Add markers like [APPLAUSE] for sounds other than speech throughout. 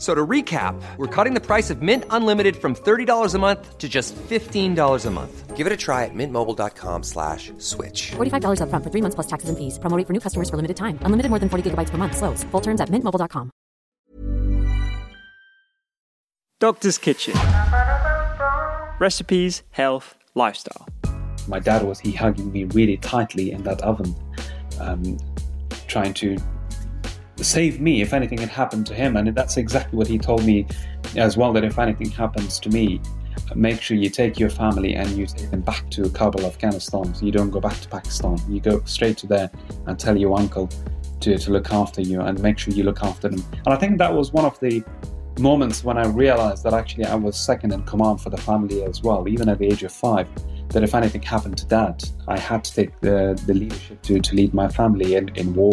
F- So to recap, we're cutting the price of Mint Unlimited from $30 a month to just $15 a month. Give it a try at mintmobile.com slash switch. $45 upfront for three months plus taxes and fees. Promo rate for new customers for limited time. Unlimited more than 40 gigabytes per month. Slows. Full terms at mintmobile.com. Doctor's Kitchen. Recipes, health, lifestyle. my dad was he hugging me really tightly in that oven, um, trying to save me if anything had happened to him. And that's exactly what he told me as well. That if anything happens to me, make sure you take your family and you take them back to Kabul, Afghanistan. So you don't go back to Pakistan. You go straight to there and tell your uncle to, to look after you and make sure you look after them. And I think that was one of the moments when I realized that actually I was second in command for the family as well, even at the age of five. That if anything happened to dad, I had to take the, the leadership to, to lead my family in, in war.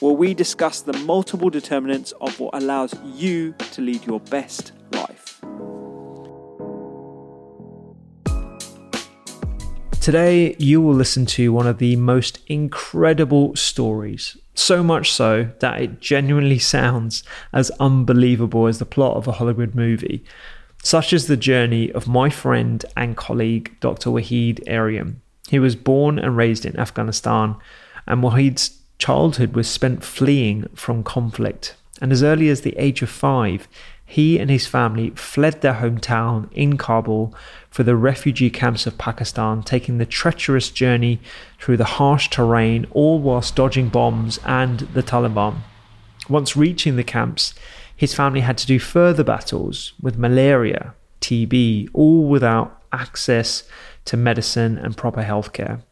where we discuss the multiple determinants of what allows you to lead your best life. Today, you will listen to one of the most incredible stories. So much so that it genuinely sounds as unbelievable as the plot of a Hollywood movie. Such is the journey of my friend and colleague, Dr. Waheed Arian. He was born and raised in Afghanistan, and Waheed's childhood was spent fleeing from conflict. And as early as the age of five, he and his family fled their hometown in Kabul for the refugee camps of Pakistan, taking the treacherous journey through the harsh terrain, all whilst dodging bombs and the Taliban. Once reaching the camps, his family had to do further battles with malaria, TB, all without access to medicine and proper healthcare.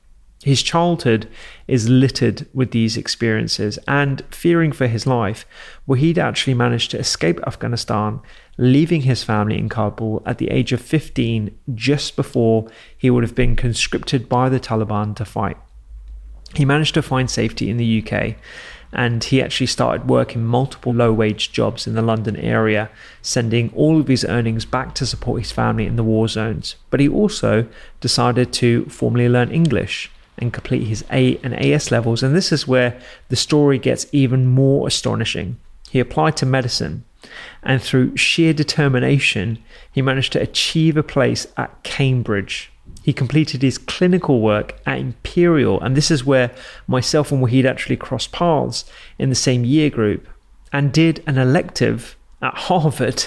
His childhood is littered with these experiences, and fearing for his life, Waheed actually managed to escape Afghanistan, leaving his family in Kabul at the age of 15, just before he would have been conscripted by the Taliban to fight. He managed to find safety in the UK and he actually started working multiple low wage jobs in the London area, sending all of his earnings back to support his family in the war zones. But he also decided to formally learn English and complete his A and AS levels, and this is where the story gets even more astonishing. He applied to medicine, and through sheer determination, he managed to achieve a place at Cambridge. He completed his clinical work at Imperial, and this is where myself and Waheed actually crossed paths in the same year group, and did an elective at [LAUGHS] Harvard.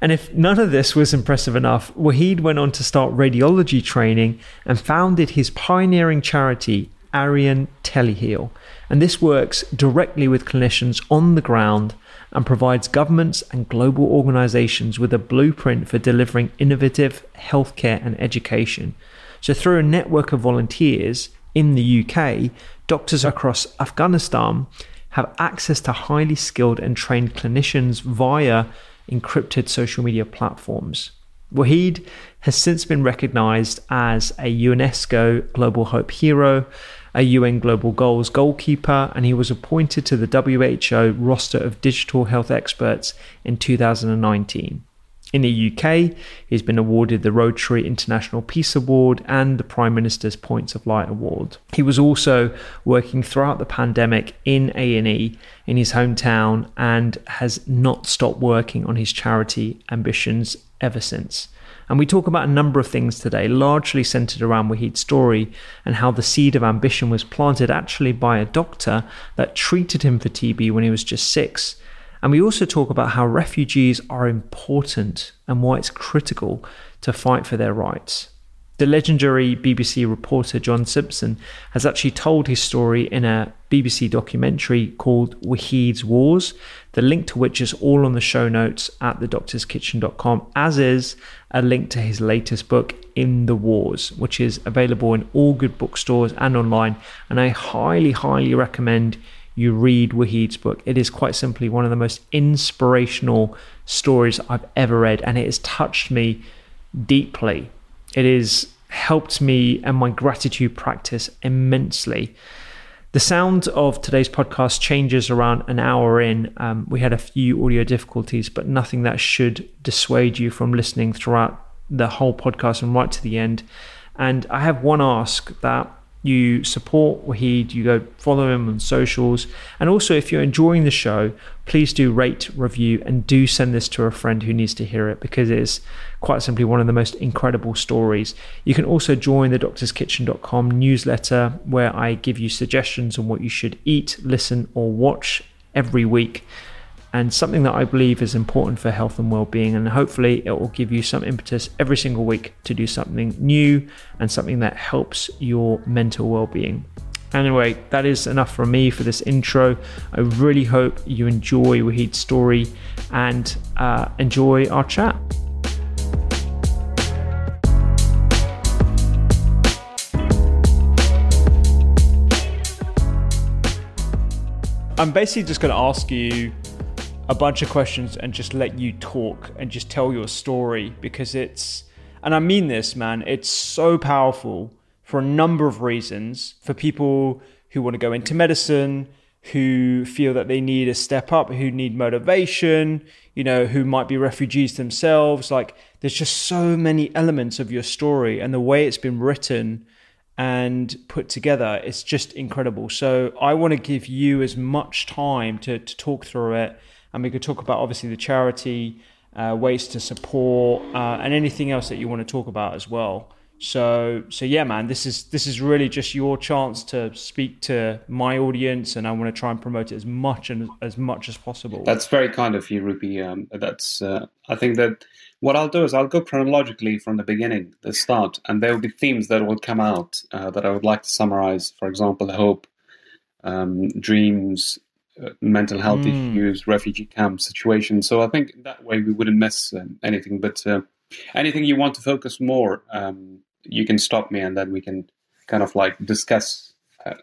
And if none of this was impressive enough, Waheed went on to start radiology training and founded his pioneering charity, Arian Teleheal. And this works directly with clinicians on the ground and provides governments and global organizations with a blueprint for delivering innovative healthcare and education. So, through a network of volunteers in the UK, doctors across Afghanistan have access to highly skilled and trained clinicians via encrypted social media platforms. Waheed has since been recognized as a UNESCO Global Hope Hero, a UN Global Goals goalkeeper, and he was appointed to the WHO roster of digital health experts in 2019. In the UK, he's been awarded the Rotary International Peace Award and the Prime Minister's Points of Light Award. He was also working throughout the pandemic in A&E in his hometown and has not stopped working on his charity ambitions ever since. And we talk about a number of things today, largely centered around Waheed's story and how the seed of ambition was planted actually by a doctor that treated him for TB when he was just six and we also talk about how refugees are important and why it's critical to fight for their rights. The legendary BBC reporter John Simpson has actually told his story in a BBC documentary called Waheed's Wars, the link to which is all on the show notes at thedoctorskitchen.com, as is a link to his latest book, In the Wars, which is available in all good bookstores and online. And I highly, highly recommend you read Waheed's book. It is quite simply one of the most inspirational stories I've ever read, and it has touched me deeply. It has helped me and my gratitude practice immensely. The sound of today's podcast changes around an hour in. Um, we had a few audio difficulties, but nothing that should dissuade you from listening throughout the whole podcast and right to the end. And I have one ask that you support Waheed, you go follow him on socials. And also, if you're enjoying the show, please do rate, review, and do send this to a friend who needs to hear it because it's quite simply one of the most incredible stories. You can also join the doctorskitchen.com newsletter where I give you suggestions on what you should eat, listen, or watch every week and something that I believe is important for health and well-being and hopefully it will give you some impetus every single week to do something new and something that helps your mental well-being. Anyway, that is enough from me for this intro. I really hope you enjoy Waheed's story and uh, enjoy our chat. I'm basically just going to ask you a bunch of questions and just let you talk and just tell your story because it's, and I mean this, man, it's so powerful for a number of reasons for people who want to go into medicine, who feel that they need a step up, who need motivation, you know, who might be refugees themselves. Like, there's just so many elements of your story and the way it's been written and put together. It's just incredible. So, I want to give you as much time to, to talk through it and we could talk about obviously the charity, uh, ways to support, uh, and anything else that you want to talk about as well. So, so yeah, man, this is this is really just your chance to speak to my audience, and I want to try and promote it as much and as much as possible. That's very kind of you, Rupy. Um, that's uh, I think that what I'll do is I'll go chronologically from the beginning, the start, and there will be themes that will come out uh, that I would like to summarize. For example, hope, um, dreams, mental health mm. issues, refugee camp situation. So I think that way we wouldn't miss um, anything. But uh, anything you want to focus more, um, you can stop me, and then we can kind of like discuss. Uh,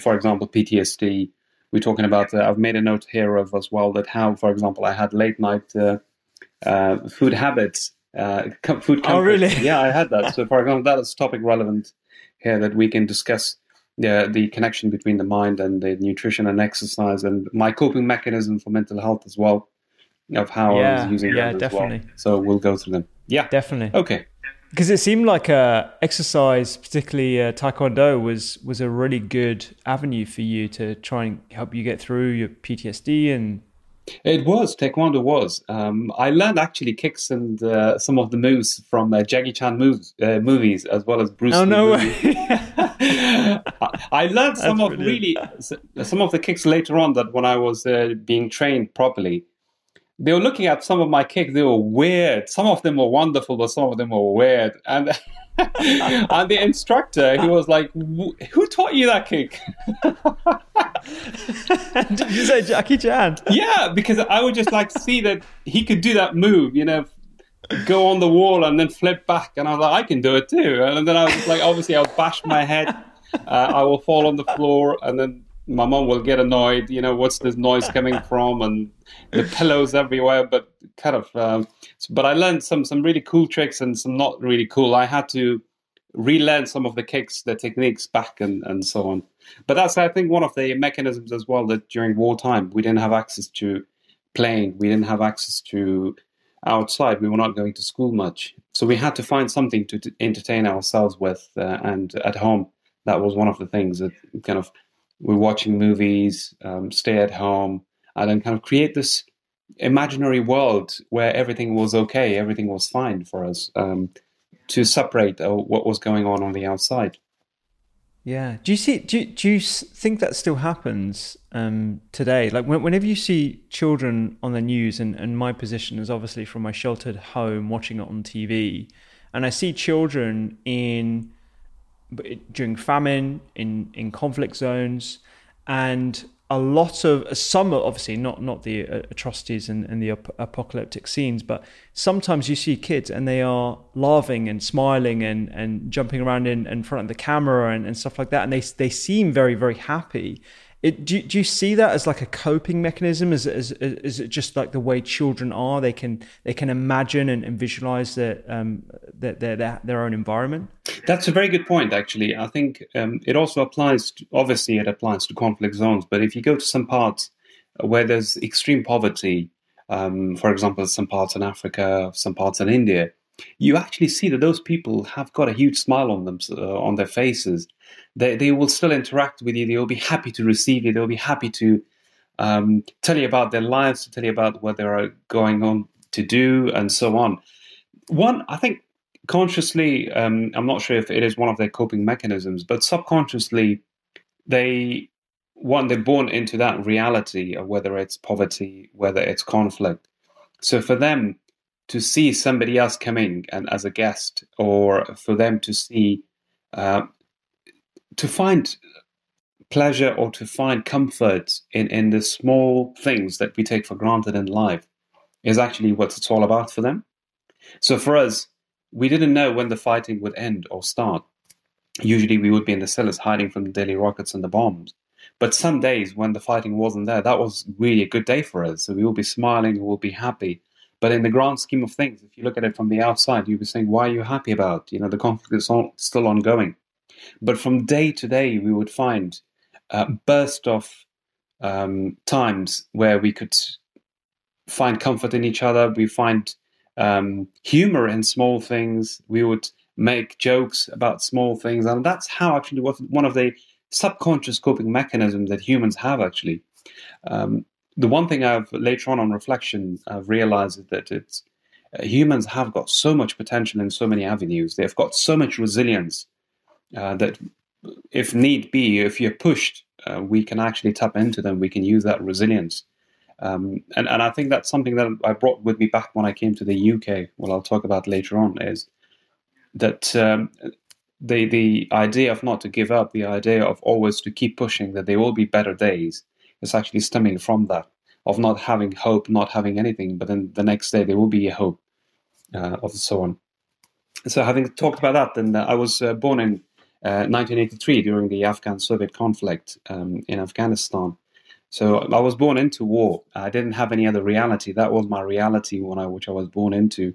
for example, PTSD. We're talking about. Uh, I've made a note here of as well that how, for example, I had late night uh, food habits. food. Comfort. Oh, really? Yeah, I had that. [LAUGHS] so, for example, that is topic relevant here that we can discuss the the connection between the mind and the nutrition and exercise and my coping mechanism for mental health as well of how yeah, I was using it. yeah, definitely. Well. So we'll go through them. Yeah, definitely. Okay. Because it seemed like uh, exercise, particularly uh, taekwondo, was was a really good avenue for you to try and help you get through your PTSD and it was Taekwondo was. Um, I learned actually kicks and uh, some of the moves from uh, Jackie Chan moves, uh, movies as well as Bruce. Oh Lee no way! [LAUGHS] I learned some That's of really some of the kicks later on that when I was uh, being trained properly. They were looking at some of my kicks. They were weird. Some of them were wonderful, but some of them were weird. And [LAUGHS] and the instructor, he was like, "Who taught you that kick?" [LAUGHS] Did you say Jackie Chan? yeah, because I would just like to see that he could do that move, you know, go on the wall and then flip back, and I was like, I can do it too. And then I was like, obviously, I'll bash my head, uh, I will fall on the floor, and then my mom will get annoyed. You know, what's this noise coming from? And the pillows everywhere. But kind of, um, but I learned some some really cool tricks and some not really cool. I had to relearn some of the kicks, the techniques back, and and so on. But that's, I think, one of the mechanisms as well that during wartime we didn't have access to playing, we didn't have access to outside. We were not going to school much, so we had to find something to, entertain ourselves with. Uh, and at home, that was one of the things that kind of we're watching movies, um, stay at home, and then kind of create this imaginary world where everything was okay, everything was fine for us um, to separate uh, what was going on on the outside. Yeah. Do you see? Do you, do you think that still happens um, today? Like when, whenever you see children on the news, and, and my position is obviously from my sheltered home, watching it on TV, and I see children in during famine in in conflict zones, and a lot of some obviously not not the uh, atrocities and, and the ap- apocalyptic scenes but sometimes you see kids and they are laughing and smiling and and jumping around in, in front of the camera and, and stuff like that and they they seem very very happy it, do, do you see that as like a coping mechanism? Is, is, is it just like the way children are? They can they can imagine and, and visualize their, um, their, their, their own environment. That's a very good point. Actually, I think um, it also applies. To, obviously, it applies to conflict zones. But if you go to some parts where there's extreme poverty, um, for example, some parts in Africa, some parts in India, you actually see that those people have got a huge smile on them uh, on their faces they, they will still interact with you. They will be happy to receive you. They'll be happy to um, tell you about their lives, to tell you about what they're going on to do, and so on. One, I think consciously, um, I'm not sure if it is one of their coping mechanisms, but subconsciously, they one they're born into that reality of whether it's poverty, whether it's conflict. So for them to see somebody else coming and as a guest, or for them to see uh, to find pleasure or to find comfort in, in the small things that we take for granted in life is actually what it's all about for them. So for us, we didn't know when the fighting would end or start. Usually we would be in the cellars hiding from the daily rockets and the bombs. But some days when the fighting wasn't there, that was really a good day for us. So we will be smiling, we will be happy. But in the grand scheme of things, if you look at it from the outside, you'll be saying, why are you happy about? You know, the conflict is still ongoing. But from day to day, we would find a burst of um, times where we could find comfort in each other. We find um, humor in small things. We would make jokes about small things, and that's how actually what one of the subconscious coping mechanisms that humans have actually. Um, the one thing I've later on on reflection I've realized is that it's uh, humans have got so much potential in so many avenues. They've got so much resilience uh, that if need be, if you're pushed, uh, we can actually tap into them. We can use that resilience. Um, and, and I think that's something that I brought with me back when I came to the UK. What I'll talk about later on is that um, the the idea of not to give up, the idea of always to keep pushing, that there will be better days, is actually stemming from that of not having hope, not having anything, but then the next day there will be a hope, uh, of so on. So having talked about that, then uh, I was uh, born in 1983 uh, during the Afghan-Soviet conflict um, in Afghanistan. So I was born into war. I didn't have any other reality. That was my reality when I, which I was born into.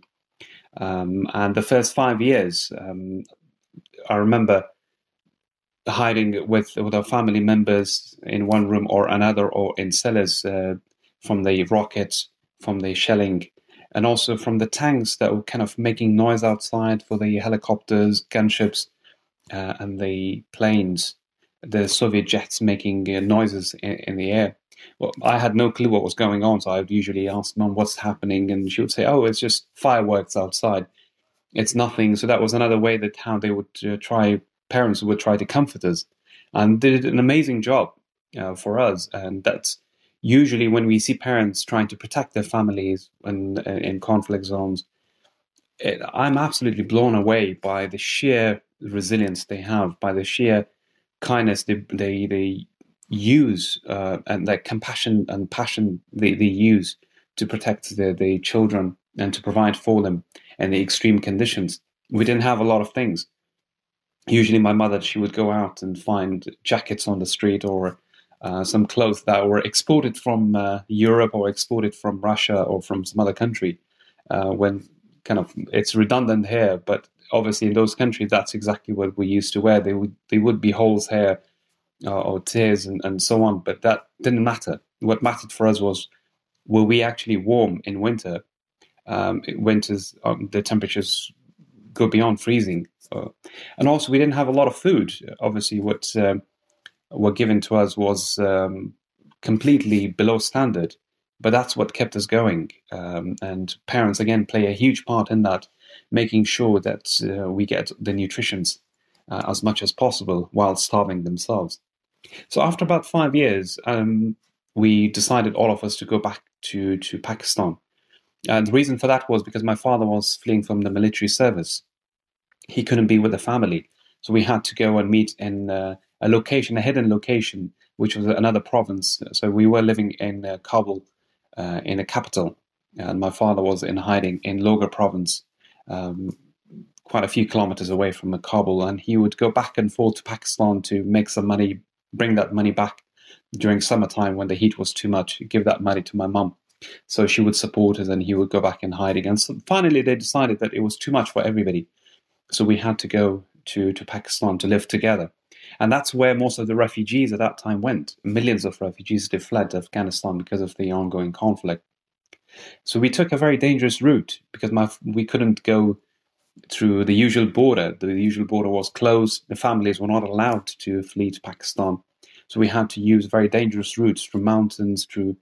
Um, and the first five years, um, I remember hiding with with our family members in one room or another, or in cellars uh, from the rockets, from the shelling, and also from the tanks that were kind of making noise outside for the helicopters, gunships uh, and the planes, the Soviet jets making uh, noises in, in, the air. Well, I had no clue what was going on, so I would usually ask Mom what's happening, and she would say, "Oh, it's just fireworks outside. It's nothing." So that was another way that how they would uh, try. Parents would try to comfort us, and did an amazing job uh, for us. And that's usually when we see parents trying to protect their families in, in conflict zones. It, I'm absolutely blown away by the sheer resilience they have, by the sheer kindness they they, they use uh, and that compassion and passion they, they use to protect the, the children and to provide for them in the extreme conditions. We didn't have a lot of things. Usually, my mother she would go out and find jackets on the street or uh, some clothes that were exported from uh, Europe or exported from Russia or from some other country. Uh, when kind of it's redundant here, but obviously in those countries that's exactly what we used to wear. They would they would be holes here uh, or tears and, and so on, but that didn't matter. What mattered for us was were we actually warm in winter Um, winters, um, the temperatures go beyond freezing. Uh, and also, we didn't have a lot of food. Obviously, what uh, were given to us was um, completely below standard, but that's what kept us going. Um, and parents, again, play a huge part in that, making sure that uh, we get the nutritions uh, as much as possible while starving themselves. So after about five years, um, we decided all of us to go back to, to Pakistan. And the reason for that was because my father was fleeing from the military service. He couldn't be with the family. So we had to go and meet in uh, a location, a hidden location, which was another province. So we were living in uh, Kabul, uh, in the capital. And my father was in hiding in Logar province, um, quite a few kilometers away from Kabul. And he would go back and forth to Pakistan to make some money, bring that money back during summertime when the heat was too much, give that money to my mum. So she would support us and he would go back in hiding. And so finally, they decided that it was too much for everybody. So we had to go to, to Pakistan to live together. And that's where most of the refugees at that time went. Millions of refugees had fled Afghanistan because of the ongoing conflict. So we took a very dangerous route because my, we couldn't go through the usual border. The usual border was closed. The families were not allowed to flee to Pakistan. So we had to use very dangerous routes through mountains, through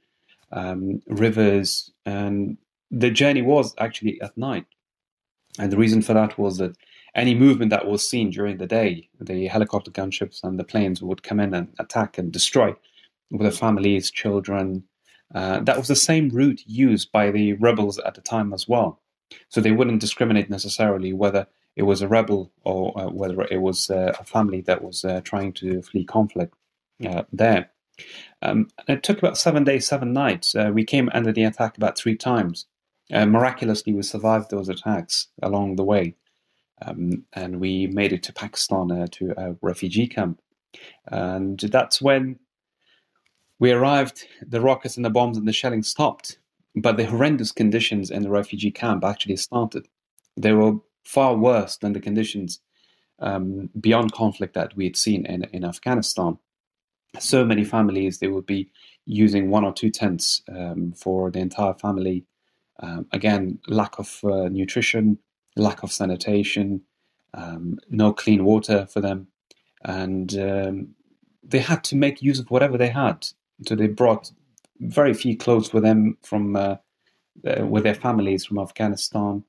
um, rivers, and the journey was actually at night. And the reason for that was that any movement that was seen during the day, the helicopter gunships and the planes would come in and attack and destroy with the families, children. Uh, that was the same route used by the rebels at the time as well. So they wouldn't discriminate necessarily whether it was a rebel or uh, whether it was uh, a family that was uh, trying to flee conflict uh, there. Um, it took about seven days, seven nights. We came under the attack about three times. Miraculously, we survived those attacks along the way. Um, and we made it to Pakistan to a refugee camp. And that's when we arrived, the rockets and the bombs and the shelling stopped. But the horrendous conditions in the refugee camp actually started. They were far worse than the conditions um, beyond conflict that we had seen in, in Afghanistan so many families they would be using one or two tents um, for the entire family. Um, again, lack of uh, nutrition, lack of sanitation, um, no clean water for them, and um, they had to make use of whatever they had. So they brought very few clothes with them from uh, uh, with their families from Afghanistan,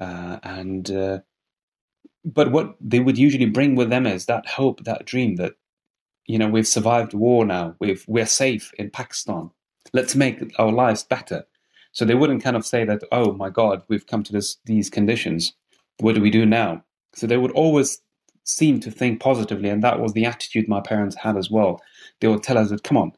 uh, and uh, but what they would usually bring with them is that hope, that dream that you know, we've survived war now. We've, we're safe in Pakistan. Let's make our lives better. So they wouldn't kind of say that, oh my God, we've come to this, these conditions. What do we do now? So they would always seem to think positively. And that was the attitude my parents had as well. They would tell us that, come on,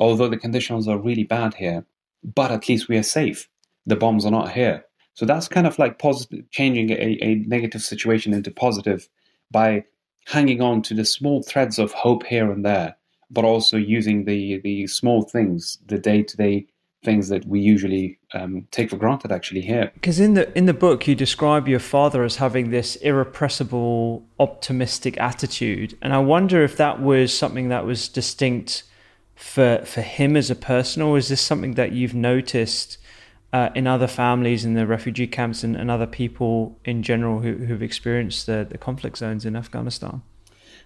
although the conditions are really bad here, but at least we are safe. The bombs are not here. So that's kind of like positive, changing a, a negative situation into positive by hanging on to the small threads of hope here and there, but also using the the small things, the day to day things that we usually um, take for granted actually here. Because in the in the book you describe your father as having this irrepressible, optimistic attitude, and I wonder if that was something that was distinct for for him as a person, or is this something that you've noticed? Uh, in other families in the refugee camps and, and other people in general who, who've experienced the, the conflict zones in Afghanistan?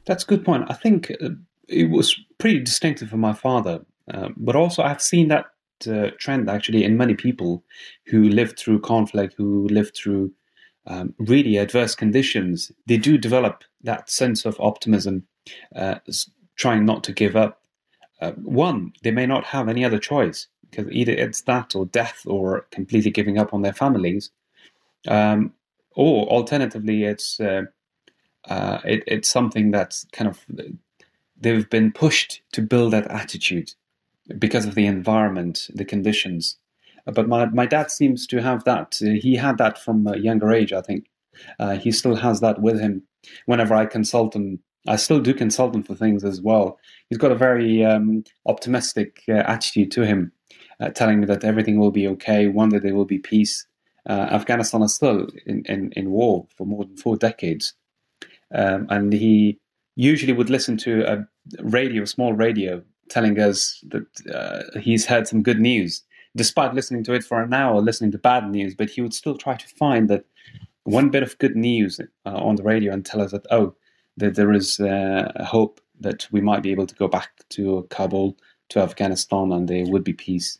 That's a good point. I think uh, it was pretty distinctive for my father, uh, but also I've seen that uh, trend actually in many people who lived through conflict, who lived through um, really adverse conditions. They do develop that sense of optimism, uh, trying not to give up. Uh, one, they may not have any other choice because either it's that or death or completely giving up on their families, um, or alternatively, it's uh, uh, it, it's something that's kind of they've been pushed to build that attitude because of the environment, the conditions. But my my dad seems to have that. He had that from a younger age, I think. Uh, he still has that with him. Whenever I consult him, I still do consult him for things as well. He's got a very um, optimistic uh, attitude to him uh, telling me that everything will be okay, one day there will be peace. Uh, Afghanistan is still in, in, in war for more than four decades. Um, and he usually would listen to a radio, a small radio, telling us that uh, he's heard some good news despite listening to it for an hour, listening to bad news, but he would still try to find that one bit of good news uh, on the radio and tell us that, oh, that there is uh, a hope that we might be able to go back to Kabul, to Afghanistan, and there would be peace.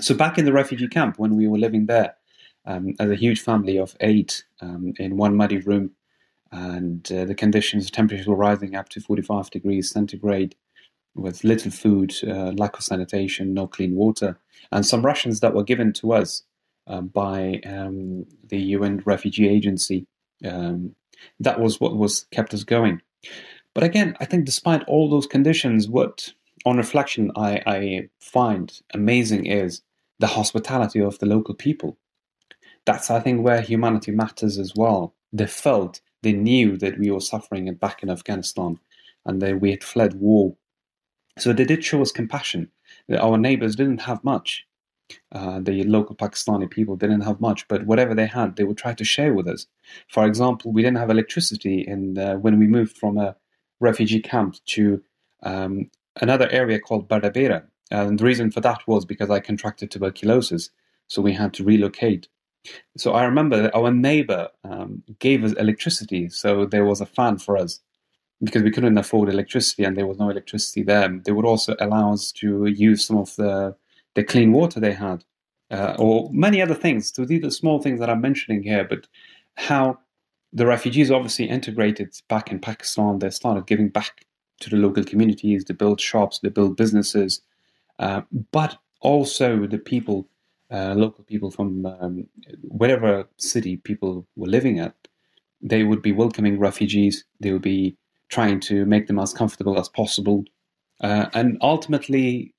So back in the refugee camp, when we were living there, um, as a huge family of eight um, in one muddy room, and uh, the conditions, the temperatures were rising up to 45 degrees centigrade, with little food, uh, lack of sanitation, no clean water, and some rations that were given to us uh, by um, the UN Refugee Agency. Um, that was what was kept us going. But again, I think despite all those conditions, what on reflection I, I find amazing is the hospitality of the local people. That's, I think, where humanity matters as well. They felt, they knew that we were suffering back in Afghanistan and that we had fled war. So they did show us compassion. Our neighbors didn't have much. Uh, the local Pakistani people didn't have much, but whatever they had, they would try to share with us. For example, we didn't have electricity uh, when we moved from a refugee camp to um, another area called Bardabera. And the reason for that was because I contracted tuberculosis, so we had to relocate. So I remember that our neighbor um, gave us electricity, so there was a fan for us because we couldn't afford electricity and there was no electricity there. They would also allow us to use some of the, the clean water they had, uh, or many other things. So these are small things that I'm mentioning here, but how the refugees obviously integrated back in Pakistan, they started giving back to the local communities, they build shops, they build businesses, uh, but also the people, uh, local people from um, whatever city people were living at, they would be welcoming refugees, they would be trying to make them as comfortable as possible. Uh, and ultimately,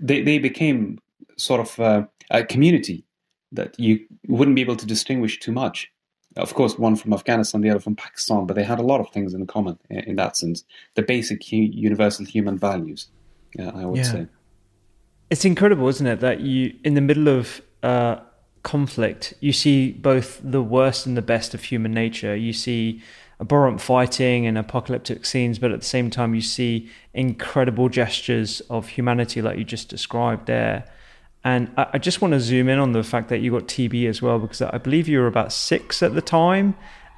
they, they became sort of uh, a community that you wouldn't be able to distinguish too much of course, one from Afghanistan, the other from Pakistan, but they had a lot of things in common in, in that sense. The basic universal human values, uh, I would yeah. say. It's incredible, isn't it, that you, in the middle of uh, conflict, you see both the worst and the best of human nature. You see abhorrent fighting and apocalyptic scenes, but at the same time, you see incredible gestures of humanity, like you just described there. And I, I just want to zoom in on the fact that you got TB as well, because I believe you were about six at the time.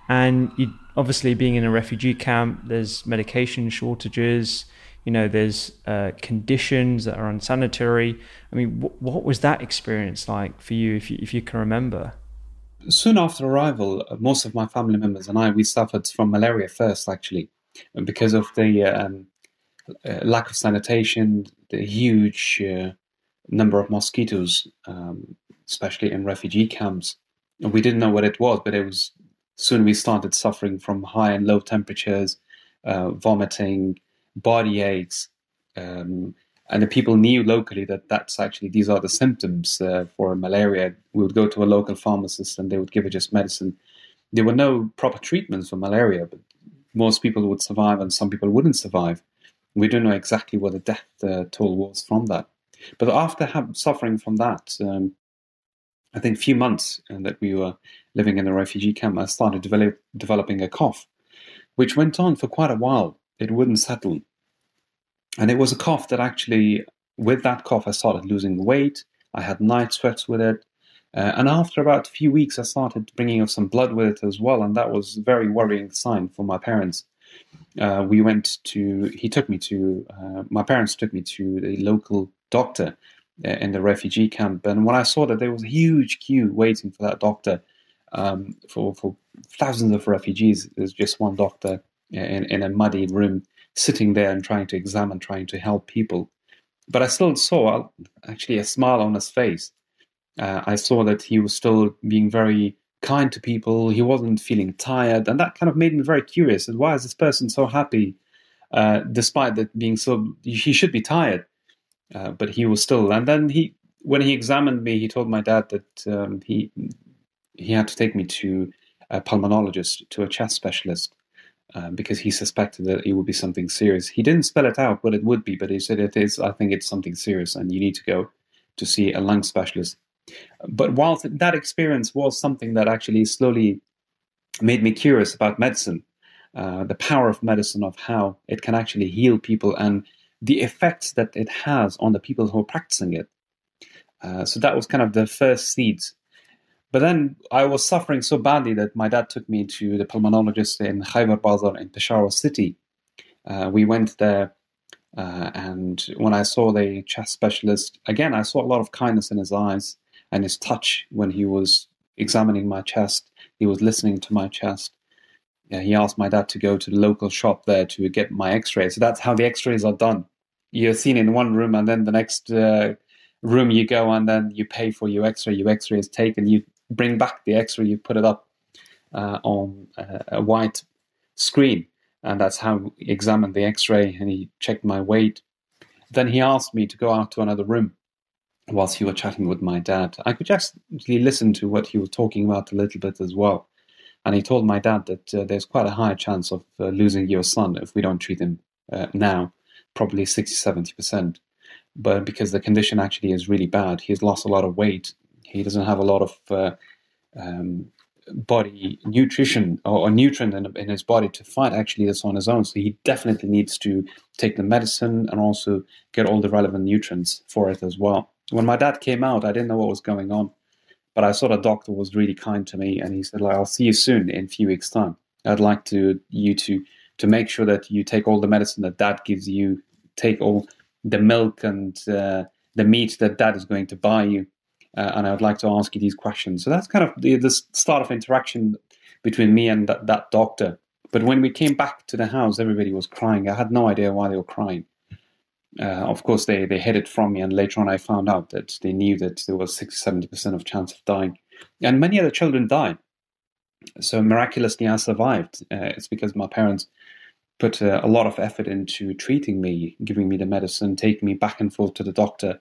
And you obviously being in a refugee camp, there's medication shortages, you know, there's uh, conditions that are unsanitary. I mean, wh- what was that experience like for you, if you, if you can remember? Soon after arrival, uh, most of my family members and I, we suffered from malaria first, actually, because of the um, uh, lack of sanitation, the huge uh, number of mosquitoes, um, especially in refugee camps. And we didn't know what it was, but it was soon we started suffering from high and low temperatures, uh, vomiting, body aches. Um, and the people knew locally that that's actually these are the symptoms uh, for malaria. We would go to a local pharmacist and they would give us just medicine. There were no proper treatments for malaria, but most people would survive and some people wouldn't survive. We don't know exactly what the death uh, toll was from that. But after have, suffering from that, um, I think a few months uh, that we were living in a refugee camp, I started develop, developing a cough, which went on for quite a while. It wouldn't settle. And it was a cough that actually, with that cough, I started losing weight. I had night sweats with it. Uh, and after about a few weeks, I started bringing up some blood with it as well. And that was a very worrying sign for my parents. Uh, we went to, he took me to, uh, my parents took me to the local doctor uh, in the refugee camp. And when I saw that there was a huge queue waiting for that doctor, um, for, for thousands of refugees, there's just one doctor in, in a muddy room sitting there and trying to examine, trying to help people. But I still saw actually a smile on his face. Uh, I saw that he was still being very kind to people. He wasn't feeling tired, and that kind of made me very curious. Why is this person so happy, uh, despite that being so? He should be tired. Uh, but he was still. And then he, when he examined me, he told my dad that um, he he had to take me to a pulmonologist, to a chest specialist, uh, because he suspected that it would be something serious. He didn't spell it out what it would be, but he said it is. I think it's something serious, and you need to go to see a lung specialist. But whilst that experience was something that actually slowly made me curious about medicine, uh, the power of medicine, of how it can actually heal people and the effects that it has on the people who are practicing it. Uh, so that was kind of the first seeds. But then I was suffering so badly that my dad took me to the pulmonologist in Khyber Bazar in Peshawar city. Uh, we went there, uh, and when I saw the chest specialist, again, I saw a lot of kindness in his eyes and his touch when he was examining my chest. He was listening to my chest. Yeah, he asked my dad to go to the local shop there to get my x-ray. So that's how the x-rays are done. You're seen in one room and then the next uh, room you go and then you pay for your x-ray. Your x-ray is taken. You bring back the x-ray. You put it up uh, on a white screen. And that's how he examined the x-ray and he checked my weight. Then he asked me to go out to another room whilst he was chatting with my dad. I could just listen to what he was talking about a little bit as well. And he told my dad that uh, there's quite a high chance of uh, losing your son if we don't treat him uh, now, probably 60, 70%. But because the condition actually is really bad, he's lost a lot of weight. He doesn't have a lot of uh, um, body nutrition or, or nutrient in, in, his body to fight actually this on his own. So he definitely needs to take the medicine and also get all the relevant nutrients for it as well. When my dad came out, I didn't know what was going on, but I saw the doctor was really kind to me, and he said, like, "I'll see you soon in a few weeks' time. I'd like to you to to make sure that you take all the medicine that dad gives you, take all the milk and uh, the meat that dad is going to buy you, uh, and I would like to ask you these questions. So that's kind of the, the start of interaction between me and that, that doctor. But when we came back to the house, everybody was crying. I had no idea why they were crying. Uh, of course, they, they hid it from me, and later on, I found out that they knew that there was 60 70% of chance of dying. And many other children died. So miraculously, I survived. Uh, it's because my parents put uh, a lot of effort into treating me, giving me the medicine, taking me back and forth to the doctor,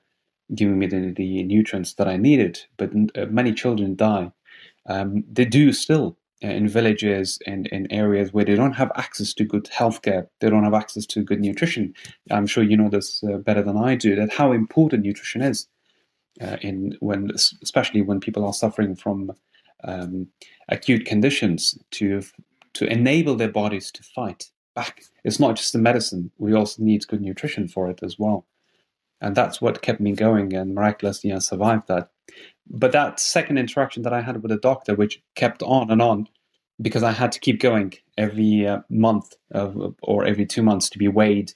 giving me the, the nutrients that I needed. But uh, many children die. Um, they do still uh, in villages and in areas where they don't have access to good healthcare, they don't have access to good nutrition. I'm sure you know this uh, better than I do. That how important nutrition is uh, in when, especially when people are suffering from um, acute conditions, to to enable their bodies to fight back. It's not just the medicine; we also need good nutrition for it as well and that's what kept me going and miraculously i survived that. But that second interaction that i had with the doctor which kept on and on because i had to keep going every uh, month or every two months to be weighed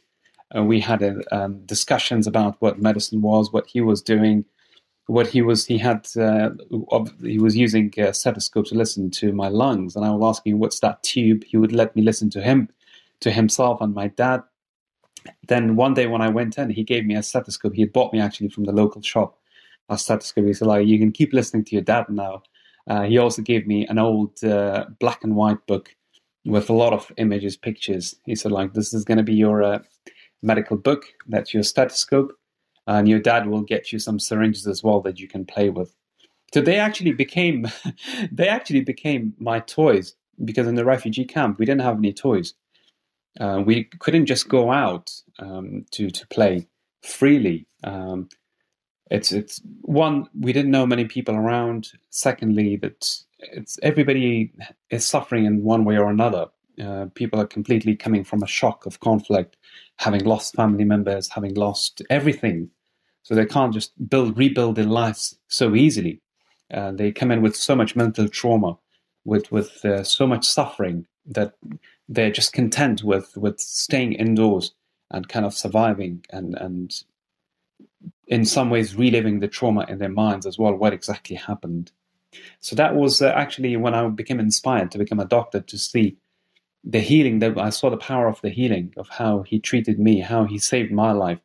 uh, we had uh, um, discussions about what medicine was what he was doing what he was he had uh, he was using a stethoscope to listen to my lungs. And i was asking what's that tube? He would let me listen to him to himself and my dad then one day when I went in, he gave me a stethoscope. He had bought me actually from the local shop a stethoscope. He said, like, you can keep listening to your dad now. Uh, he also gave me an old uh, black and white book with a lot of images, pictures. He said, like, this is going to be your uh, medical book. That's your stethoscope. And your dad will get you some syringes as well that you can play with. So they actually became, [LAUGHS] they actually became my toys because in the refugee camp we didn't have any toys. Uh, we couldn't just go out um, to to play freely. Um, it's it's one we didn't know many people around. Secondly, that it's everybody is suffering in one way or another. Uh, people are completely coming from a shock of conflict, having lost family members, having lost everything, so they can't just build rebuild their lives so easily. Uh, they come in with so much mental trauma, with with uh, so much suffering that they're just content with with staying indoors and kind of surviving and and in some ways reliving the trauma in their minds as well what exactly happened. So that was uh, actually when i became inspired to become a doctor to see the healing that i saw the power of the healing of how he treated me how he saved my life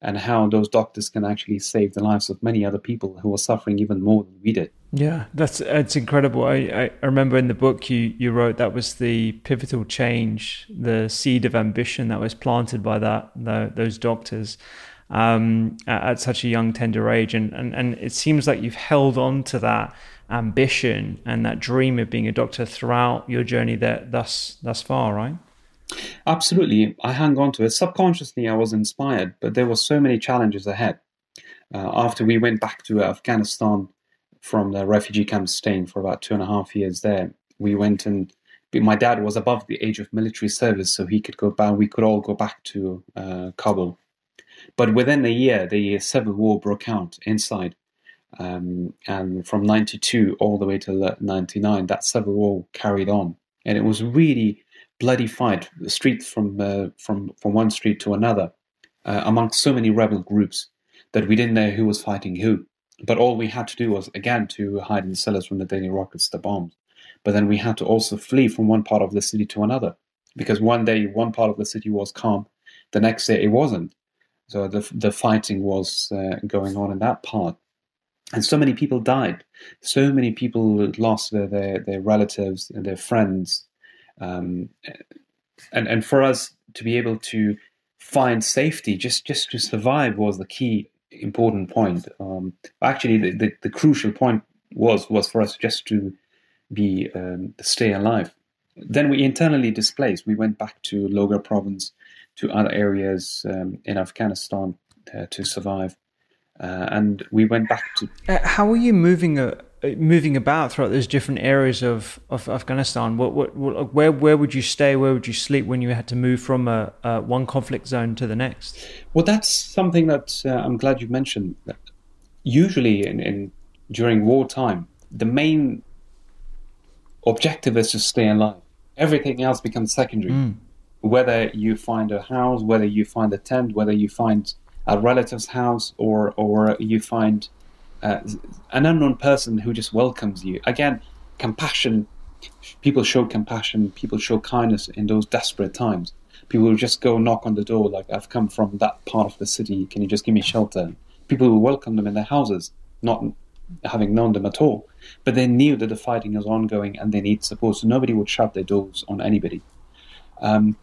and how those doctors can actually save the lives of many other people who are suffering even more than we did. Yeah, that's it's incredible. I, I remember in the book you, you wrote that was the pivotal change, the seed of ambition that was planted by that the, those doctors um, at, at, such a young, tender age, and, and and it seems like you've held on to that ambition and that dream of being a doctor throughout your journey there thus thus far, right? Absolutely. I hung on to it. Subconsciously, I was inspired, but there were so many challenges ahead. Uh, after we went back to Afghanistan from the refugee camp, staying for about two and a half years there, we went and my dad was above the age of military service, so he could go back. We could all go back to uh, Kabul. But within a year, the civil war broke out inside, Um, and from 92 all the way to 99, that civil war carried on. And it was really bloody fight, the street from, uh, from, from one street to another, uh, amongst so many rebel groups that we didn't know who was fighting who. But all we had to do was, again, to hide in the cellars from the daily rockets, the bombs. But then we had to also flee from one part of the city to another. Because one day, one part of the city was calm, the next day it wasn't. So the, the fighting was uh, going on in that part and so many people died. So many people lost their their, their relatives and their friends, um, and and for us to be able to find safety, just just to survive, was the key important point. Um, actually, the, the, the, crucial point was was for us just to be um, stay alive. Then we internally displaced. We went back to Logar province, to other areas um, in Afghanistan uh, to survive uh, and we went back to. Uh, how were you moving uh, moving about throughout those different areas of, of Afghanistan? What, what, what, where where would you stay? Where would you sleep when you had to move from a, a one conflict zone to the next? Well, that's something that uh, I'm glad you mentioned. Usually, in, in during wartime, the main objective is to stay alive. Everything else becomes secondary. Mm. Whether you find a house, whether you find a tent, whether you find a relative's house or or you find uh, an unknown person who just welcomes you. Again, compassion. People show compassion. People show kindness in those desperate times. People will just go knock on the door, like I've come from that part of the city. Can you just give me shelter? People will welcome them in their houses, not having known them at all. But they knew that the fighting was ongoing and they need support, so nobody would shut their doors on anybody. Um,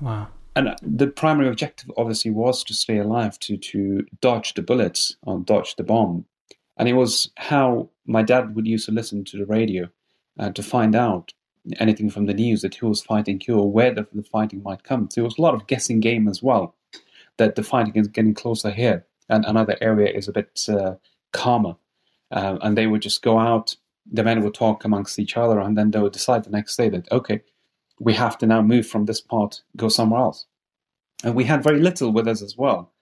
wow and the primary objective obviously was to stay alive, to to dodge the bullets or dodge the bomb. And it was how my dad would used to listen to the radio uh, to find out anything from the news that who was fighting who or where the, the fighting might come. So it was a lot of guessing game as well. That the fighting is getting closer here, and another area is a bit uh, calmer. Uh, and they would just go out. The men would talk amongst each other, and then they would decide the next day that okay, we have to now move from this part, go somewhere else. And we had very little with us as well.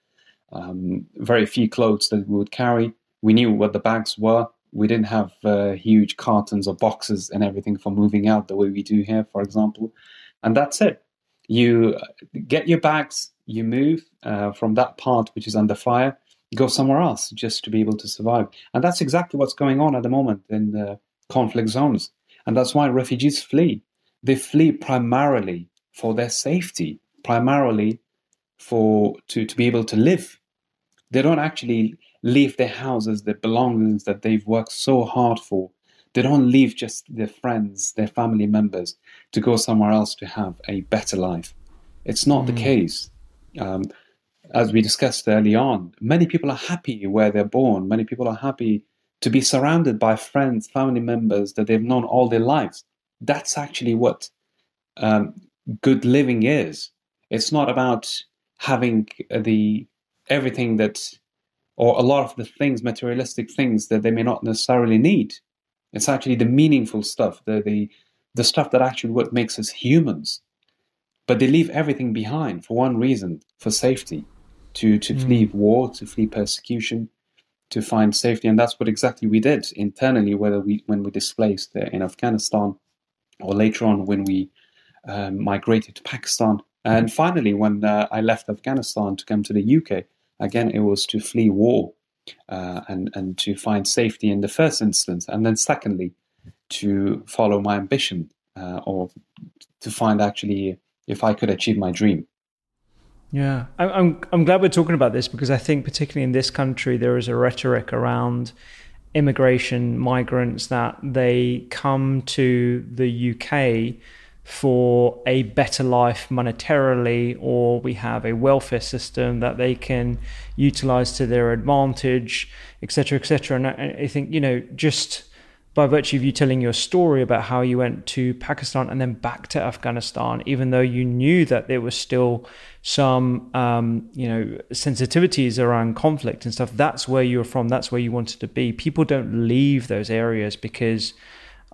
Um, very few clothes that we would carry. We knew what the bags were. We didn't have uh, huge cartons or boxes and everything for moving out the way we do here, for example. And that's it. You uh, get your bags, you move uh, from that part which is under fire, go somewhere else just to be able to survive. And that's exactly what's going on at the moment in conflict zones. And that's why refugees flee they flee primarily for their safety, primarily for to, to be able to live. They don't actually leave their houses, their belongings that they've worked so hard for. They don't leave just their friends, their family members to go somewhere else to have a better life. It's not mm. the case. Um, as we discussed early on, many people are happy where they're born. Many people are happy to be surrounded by friends, family members that they've known all their lives that's actually what um, good living is. It's not about having the everything that, or a lot of the things, materialistic things that they may not necessarily need. It's actually the meaningful stuff, the the the stuff that actually what makes us humans. But they leave everything behind for one reason, for safety, to to mm. flee war, to flee persecution, to find safety, and that's what exactly we did internally. Whether we when we displaced in Afghanistan, or later on when we um, migrated to Pakistan. And finally, when uh, I left Afghanistan to come to the UK, again, it was to flee war uh, and, and to find safety in the first instance. And then, secondly, to follow my ambition uh, or to find actually if I could achieve my dream. Yeah, I'm, I'm glad we're talking about this because I think, particularly in this country, there is a rhetoric around immigration migrants that they come to the UK for a better life monetarily, or we have a welfare system that they can utilize to their advantage, etc., etc. And I think you know just by virtue of you telling your story about how you went to Pakistan and then back to Afghanistan, even though you knew that there was still some, um, you know, sensitivities around conflict and stuff, that's where you were from, that's where you wanted to be. People don't leave those areas because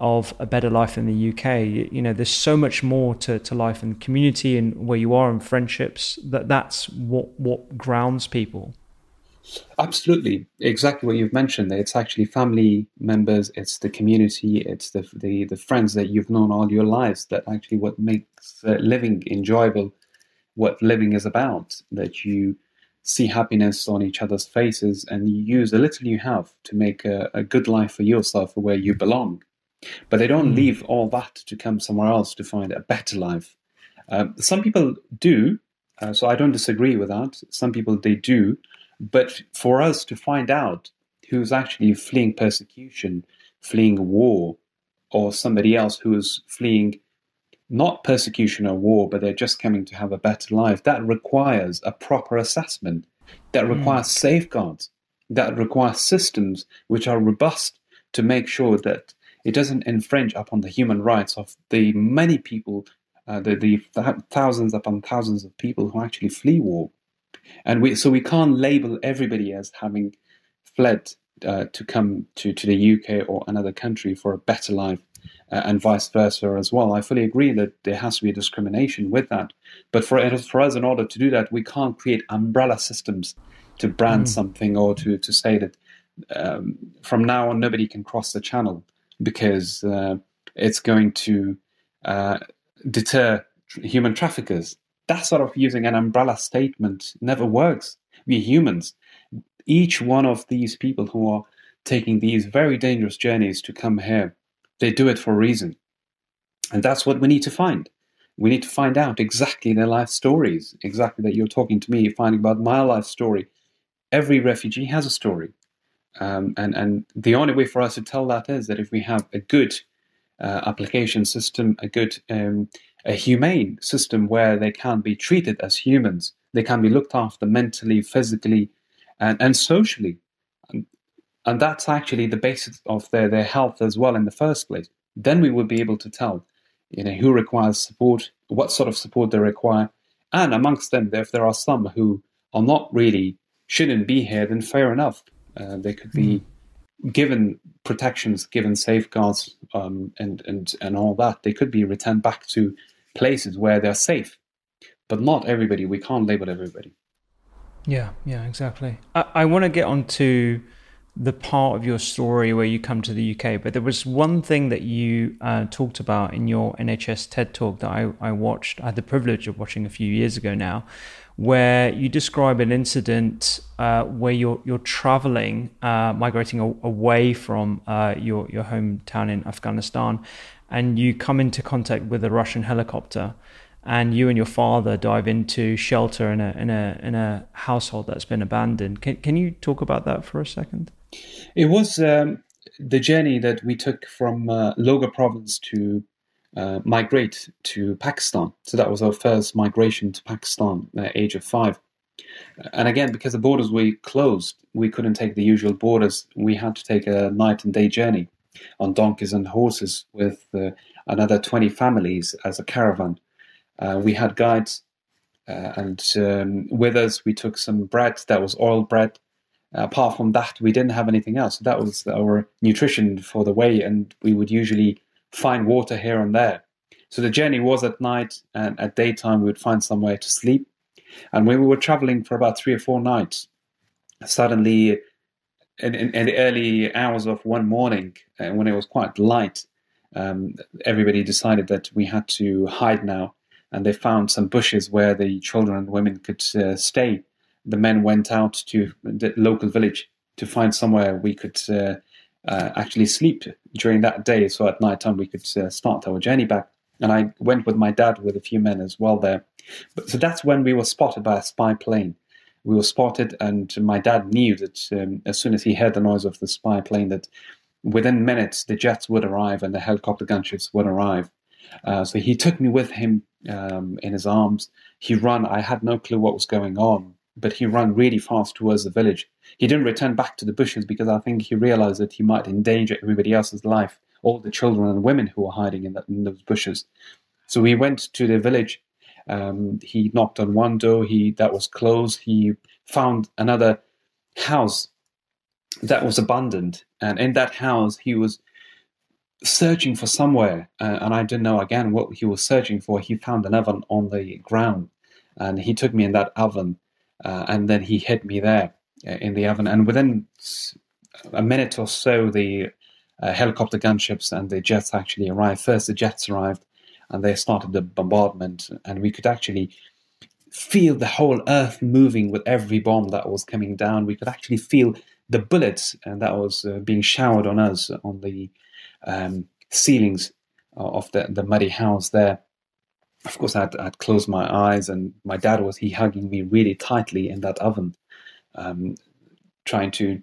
of a better life in the UK. You know, there's so much more to, to life and community and where you are and friendships that that's what, what grounds people. Absolutely, exactly what you've mentioned. It's actually family members, it's the community, it's the the, the friends that you've known all your lives that actually what makes uh, living enjoyable, what living is about. That you see happiness on each other's faces and you use the little you have to make a, a good life for yourself where you belong. But they don't mm. leave all that to come somewhere else to find a better life. Um, some people do, uh, so I don't disagree with that. Some people they do, but for us to find out who's actually fleeing persecution, fleeing war, or somebody else who is fleeing not persecution or war, but they're just coming to have a better life, that requires a proper assessment, that hmm. requires mm. safeguards, that requires systems which are robust to make sure that it doesn't infringe upon the human rights of the many people, uh, the, the thousands upon thousands of people who actually flee war. And we, so we can't label everybody as having fled uh, to come to, to the UK or another country for a better life uh, and vice versa as well. I fully agree that there has to be a discrimination with that. But for, for us, in order to do that, we can't create umbrella systems to brand mm. something or to, to say that um, from now on nobody can cross the channel because uh, it's going to uh, deter human traffickers. That sort of using an umbrella statement never works. We're humans. Each one of these people who are taking these very dangerous journeys to come here they do it for a reason. And that's what we need to find. We need to find out exactly their life stories, exactly that you're talking to me, finding about my life story. Every refugee has a story. Um, and, and the only way for us to tell that is that if we have a good uh, application system, a good, um, a humane system where they can be treated as humans, they can be looked after mentally, physically, and, and socially and that's actually the basis of their, their health as well in the first place. Then we would be able to tell, you know, who requires support, what sort of support they require, and amongst them, if there are some who are not really shouldn't be here, then fair enough, uh, they could be mm. given protections, given safeguards, um, and and and all that. They could be returned back to places where they're safe, but not everybody. We can't label everybody. Yeah, yeah, exactly. I, I want to get on to the part of your story where you come to the UK, but there was one thing that you uh, talked about in your NHS TED talk that I, I watched, I had the privilege of watching a few years ago now, where you describe an incident uh, where you're you're traveling, uh, migrating a- away from uh, your your hometown in Afghanistan, and you come into contact with a Russian helicopter, and you and your father dive into shelter in a in a in a household that's been abandoned. Can can you talk about that for a second? It was um, the journey that we took from uh, Logar province to uh, migrate to Pakistan. So that was our first migration to Pakistan at the age of five. And again, because the borders were closed, we couldn't take the usual borders. We had to take a night and day journey on donkeys and horses with uh, another 20 families as a caravan. Uh, we had guides, uh, and um, with us, we took some bread that was oil bread apart from that, we didn't have anything else. So That was our nutrition for the way, and we would usually find water here and there. So the journey was at night, and at daytime we would find somewhere to sleep. And when we were traveling for about three or four nights, suddenly, in, in, in the early hours of one morning, uh, when it was quite light, um, everybody decided that we had to hide now, and they found some bushes where the children and women could uh, stay the men went out to the local village to find somewhere we could uh, uh, actually sleep during that day. So at night time we could uh, start our journey back. And I went with my dad with a few men as well there. But, so that's when we were spotted by a spy plane. We were spotted, and my dad knew that um, as soon as he heard the noise of the spy plane, that within minutes the jets would arrive and the helicopter gunships would arrive. Uh, so he took me with him um, in his arms. He ran. I had no clue what was going on but he ran really fast towards the village. He didn't return back to the bushes because I think he realized that he might endanger everybody else's life, all the children and women who were hiding in, in those bushes. So he went to the village. Um, he knocked on one door. He that was closed. He found another house that was abandoned, and in that house he was searching for somewhere, uh, and I didn't know again what he was searching for. He found an oven on the ground, and he took me in that oven uh, and then he hid me there. uh, in the oven, and within a minute or so, the uh, helicopter gunships and the jets actually arrived. First, the jets arrived, and they started the bombardment, and we could actually feel the whole earth moving with every bomb that was coming down. We could actually feel the bullets and that was uh, being showered on us on the um, ceilings of the, the muddy house there. Of course, I'd, I'd closed my eyes, and my dad was he hugging me really tightly in that oven, um, trying to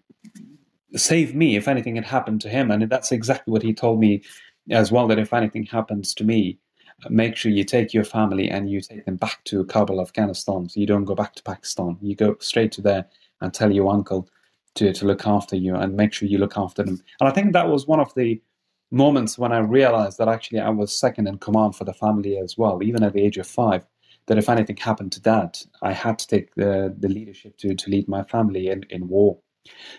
save me if anything had happened to him. And that's exactly what he told me as well that if anything happens to me, make sure you take your family and you take them back to Kabul, Afghanistan. So you don't go back to Pakistan. You go straight to there and tell your uncle to, to look after you and make sure you look after them. And I think that was one of the moments when I realized that actually I was second in command for the family as well, even at the age of five. That if anything happened to dad, I had to take the, the leadership to, to lead my family in, in war.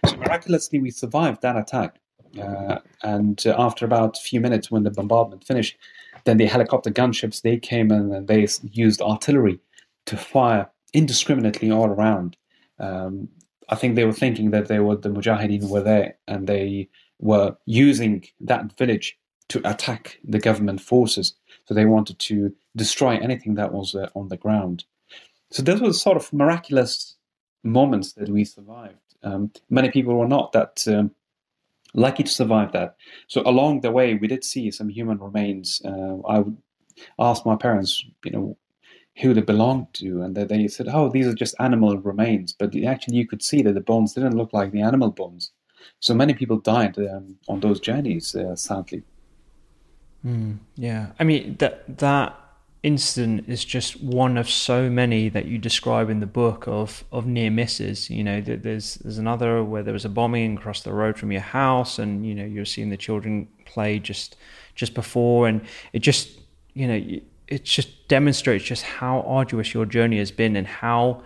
So miraculously, we survived that attack. Uh, and after about a few minutes, when the bombardment finished, then the helicopter gunships they came in and they used artillery to fire indiscriminately all around. Um, I think they were thinking that they were the Mujahideen were there and they were using that village to attack the government forces. So they wanted to destroy anything that was uh, on the ground. So those were sort of miraculous moments that we survived. Um, many people were not that um, lucky to survive that. So along the way, we did see some human remains. Uh, I asked my parents, you know, who they belonged to, and they, they said, "Oh, these are just animal remains." But actually, you could see that the bones didn't look like the animal bones. So many people died um, on those journeys, uh, sadly. Mm, yeah, I mean that that incident is just one of so many that you describe in the book of of near misses. You know, there's there's another where there was a bombing across the road from your house, and you know you're seeing the children play just just before, and it just you know it just demonstrates just how arduous your journey has been and how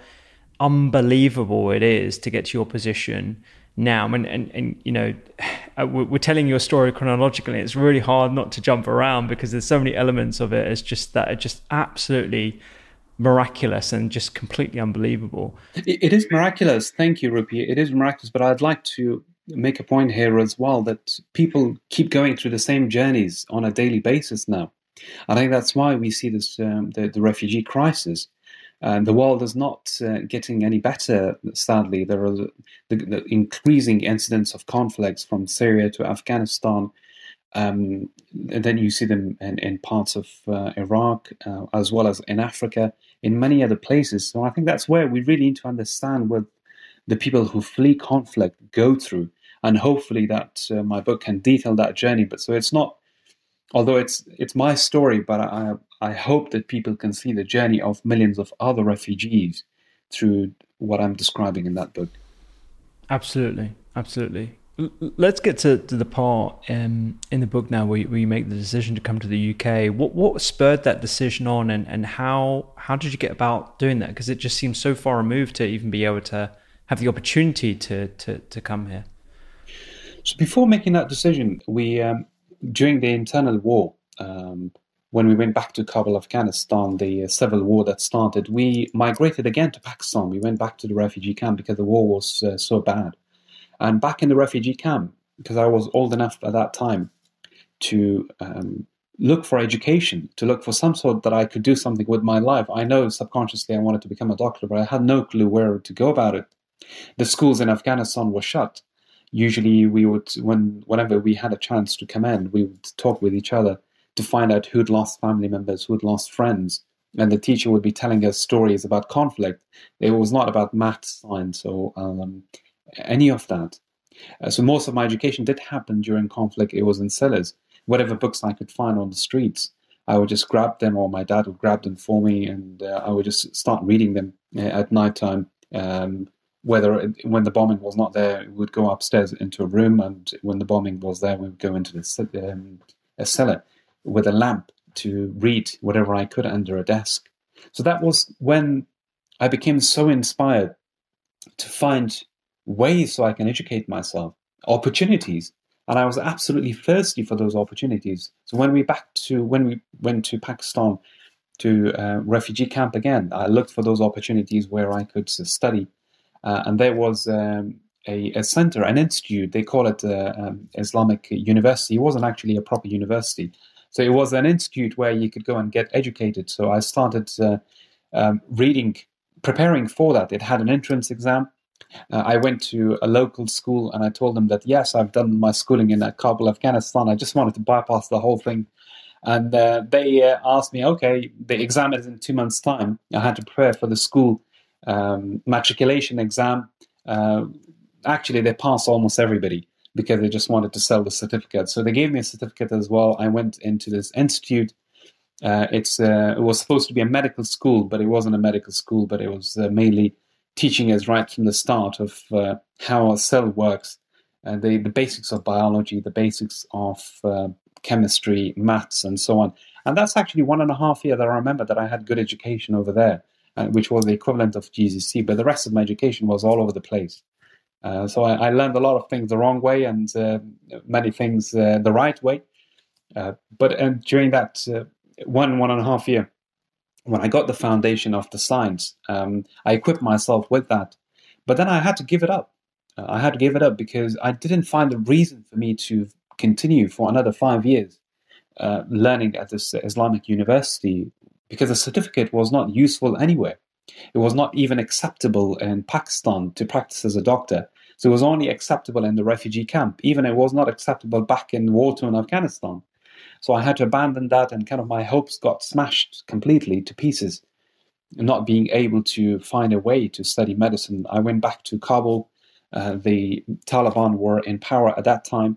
unbelievable it is to get to your position now. And, and, and you know, [SIGHS] uh, we're telling your story chronologically. It's really hard not to jump around because there's so many elements of it. It's just that it's just absolutely miraculous and just completely unbelievable. It is miraculous. Thank you, Rupy. It is miraculous. But I'd like to make a point here as well that people keep going through the same journeys on a daily basis now. I think that's why we see this um, the, the refugee crisis and the world is not uh, getting any better, sadly. There are the, the, increasing incidents of conflicts from Syria to Afghanistan. Um, and then you see them in, in parts of uh, Iraq, uh, as well as in Africa, in many other places. So I think that's where we really need to understand what the people who flee conflict go through. And hopefully that uh, my book can detail that journey. But so it's not although it's it's my story, but I I hope that people can see the journey of millions of other refugees through what I'm describing in that book. Absolutely, absolutely. Let's get to, to the part um, in the book now where you, where you make the decision to come to the UK. What what spurred that decision on, and, and how how did you get about doing that? Because it just seems so far removed to even be able to have the opportunity to to, to come here. So before making that decision, we um, during the internal war, um, when we went back to Kabul, Afghanistan, the uh, civil war that started, we migrated again to Pakistan. We went back to the refugee camp because the war was uh, so bad. And back in the refugee camp, because I was old enough at that time to um, look for education, to look for some sort that I could do something with my life. I know subconsciously I wanted to become a doctor, but I had no clue where to go about it. The schools in Afghanistan were shut usually we would when whenever we had a chance to come in we would talk with each other to find out who'd lost family members who'd lost friends. And the teacher would be telling us stories about conflict. It was not about math science or um, any of that. Uh, so most of my education did happen during conflict. It was in cellars. Whatever books i could find on the streets i would just grab them or my dad would grab them for me and uh, i would just start reading them uh, at night time um, whether it, when the bombing was not there, we would go upstairs into a room, and when the bombing was there, we would go into the, um, a cellar with a lamp to read whatever I could under a desk. So that was when I became so inspired to find ways so I can educate myself, opportunities, and I was absolutely thirsty for those opportunities. So when we back to when we went to Pakistan to uh, refugee camp again, I looked for those opportunities where I could study uh, and there was um, a, a, center, an institute. They call it uh, um, Islamic University. It wasn't actually a proper university, so it was an institute where you could go and get educated. So I started uh, um, reading, preparing for that. It had an entrance exam. Uh, I went to a local school and I told them that yes, I've done my schooling in Kabul, Afghanistan. I just wanted to bypass the whole thing. And uh, they uh, asked me, okay, the exam is in two months' time. I had to prepare for the school um, matriculation exam. Uh, actually, they pass almost everybody because they just wanted to sell the certificate. So they gave me a certificate as well. I went into this institute. Uh, it's uh, it was supposed to be a medical school, but it wasn't a medical school. But it was uh, mainly teaching us right from the start of uh, how a cell works, the the basics of biology, the basics of uh, chemistry, maths, and so on. And that's actually one and a half year that I remember that I had good education over there, uh, which was the equivalent of GCSE. But the rest of my education was all over the place. Uh, so I, I, learned a lot of things the wrong way and uh, many things the right way. but during that one one and a half year, when I got the foundation of the science, um, I equipped myself with that. But then I had to give it up. Uh, I had to give it up because I didn't find a reason for me to continue for another five years uh, learning at this Islamic university because the certificate was not useful anywhere. It was not even acceptable in Pakistan to practice as a doctor. So it was only acceptable in the refugee camp. Even it was not acceptable back in war torn Afghanistan. So I had to abandon that, and kind of my hopes got smashed completely to pieces. Not being able to find a way to study medicine, I went back to Kabul. Uh, the Taliban were in power at that time,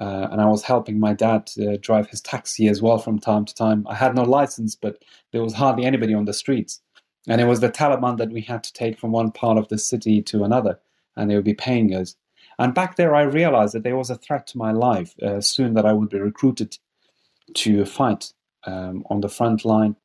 uh, and I was helping my dad uh, drive his taxi as well from time to time. I had no license, but there was hardly anybody on the streets. And it was the Taliban that we had to take from one part of the city to another, and they would be paying us. And back there, I realized that there was a threat to my life uh, soon that I would be recruited to fight um, on the front line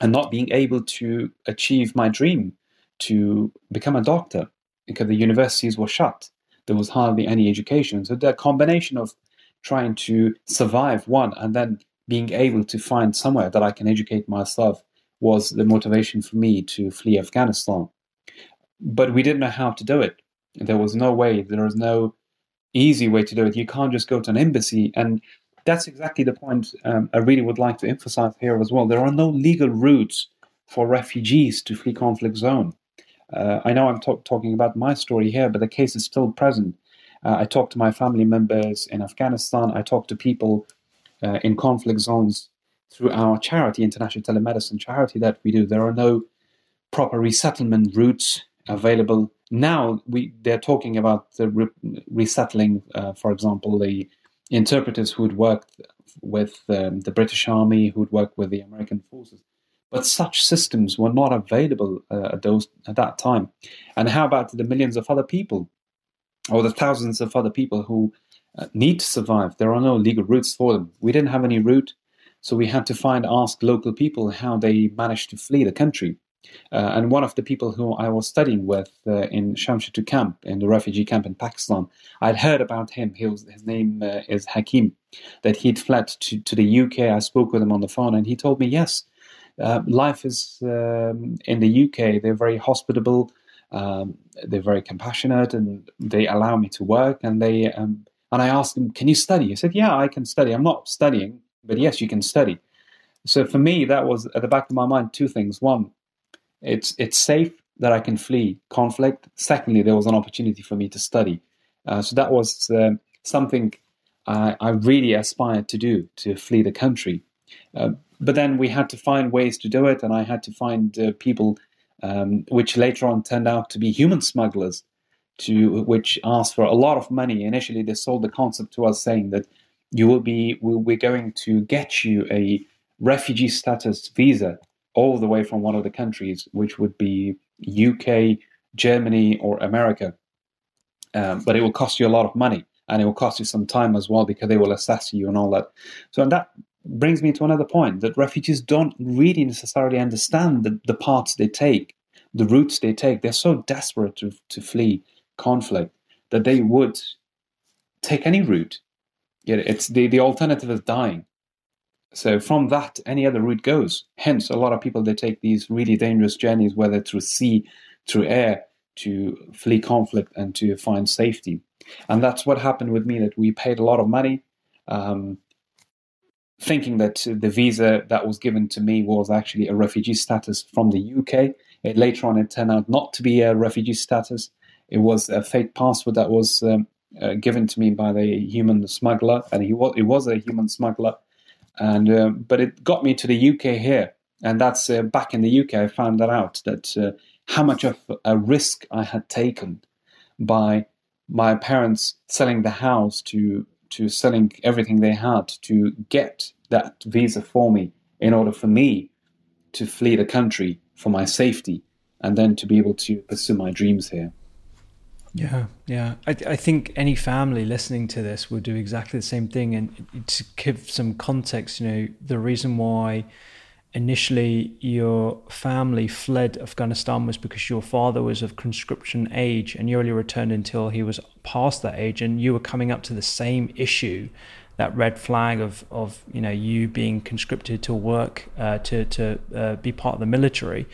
and not being able to achieve my dream to become a doctor because the universities were shut. There was hardly any education. So the combination of trying to survive one and then being able to find somewhere that I can educate myself was the motivation for me to flee Afghanistan. But we didn't know how to do it. There was no way, there was no easy way to do it. You can't just go to an embassy and that's exactly the point um, I really would like to emphasize here as well. There are no legal routes for refugees to flee conflict zone. Uh, I know I'm talk- talking about my story here, but the case is still present. Uh, I talk to my family members in Afghanistan. I talk to people uh, in conflict zones through our charity, International Telemedicine Charity, that we do. There are no proper resettlement routes available now. We they're talking about the re- resettling, uh, for example, the interpreters who would worked with um, the British Army, who would worked with the American forces. But such systems were not available uh, at, those, at that time. And how about the millions of other people, or the thousands of other people who uh, need to survive? There are no legal routes for them. We didn't have any route, so we had to find, ask local people how they managed to flee the country. Uh, and one of the people who I was studying with uh, in Shamshatoo camp, in the refugee camp in Pakistan, I'd heard about him. Was, his name uh, is Hakim, that he'd fled to, to the UK. I spoke with him on the phone, and he told me, yes, uh, life is um, in the UK. They're very hospitable, um, they're very compassionate, and they allow me to work. And they um, and I asked him, "Can you study?" He said, "Yeah, I can study. I'm not studying, but yes, you can study." So for me, that was at the back of my mind two things. One, it's it's safe that I can flee conflict. Secondly, there was an opportunity for me to study. Uh, so that was uh, something I, I, really aspired to do to flee the country. Uh, but then we had to find ways to do it, and I had to find uh, people, um, which later on turned out to be human smugglers, to which asked for a lot of money. Initially, they sold the concept to us, saying that you will be, we're going to get you a refugee status visa all the way from one of the countries, which would be UK, Germany, or America. Um, but it will cost you a lot of money and it will cost you some time as well because they will assess you and all that. So, and that brings me to another point that refugees don't really necessarily understand the, the paths they take, the routes they take. They're so desperate to, to flee conflict that they would take any route. It's the, the alternative is dying. So from that, any other route goes. Hence, a lot of people they take these really dangerous journeys, whether through sea, through air, to flee conflict and to find safety. And that's what happened with me. That we paid a lot of money, um, thinking that the visa that was given to me was actually a refugee status from the UK. It, later on, it turned out not to be a refugee status. It was a fake passport that was um, uh, given to me by the human smuggler, and he was it was a human smuggler. And uh, but it got me to the UK here, and that's uh, back in the UK. I found that out that uh, how much of a risk I had taken by my parents selling the house to to selling everything they had to get that visa for me in order for me to flee the country for my safety and then to be able to pursue my dreams here. Yeah, yeah. I, I think any family listening to this will do exactly the same thing. And to give some context, you know, the reason why initially your family fled Afghanistan was because your father was of conscription age and you only returned until he was past that age and you were coming up to the same issue that red flag of, of you know you being conscripted to work uh, to to uh, be part of the military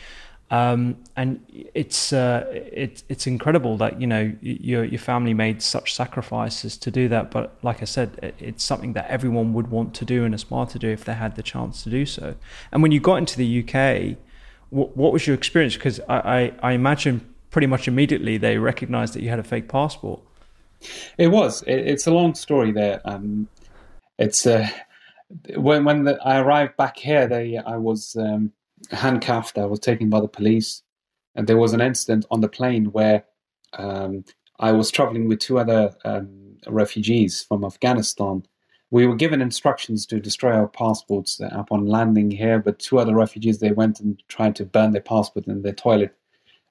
um, and it's uh, it's it's incredible that you know your your family made such sacrifices to do that. But like I said, it's something that everyone would want to do and aspire to do if they had the chance to do so. And when you got into the UK, what, what was your experience? Because I, I, I imagine pretty much immediately they recognised that you had a fake passport. It was. It, it's a long story there. Um, it's uh, when when the, I arrived back here, they I was. Um, handcuffed. I was taken by the police, and there was an incident on the plane where um, I was traveling with two other um, refugees from Afghanistan. We were given instructions to destroy our passports upon landing here, but two other refugees they went and tried to burn their passport in their toilet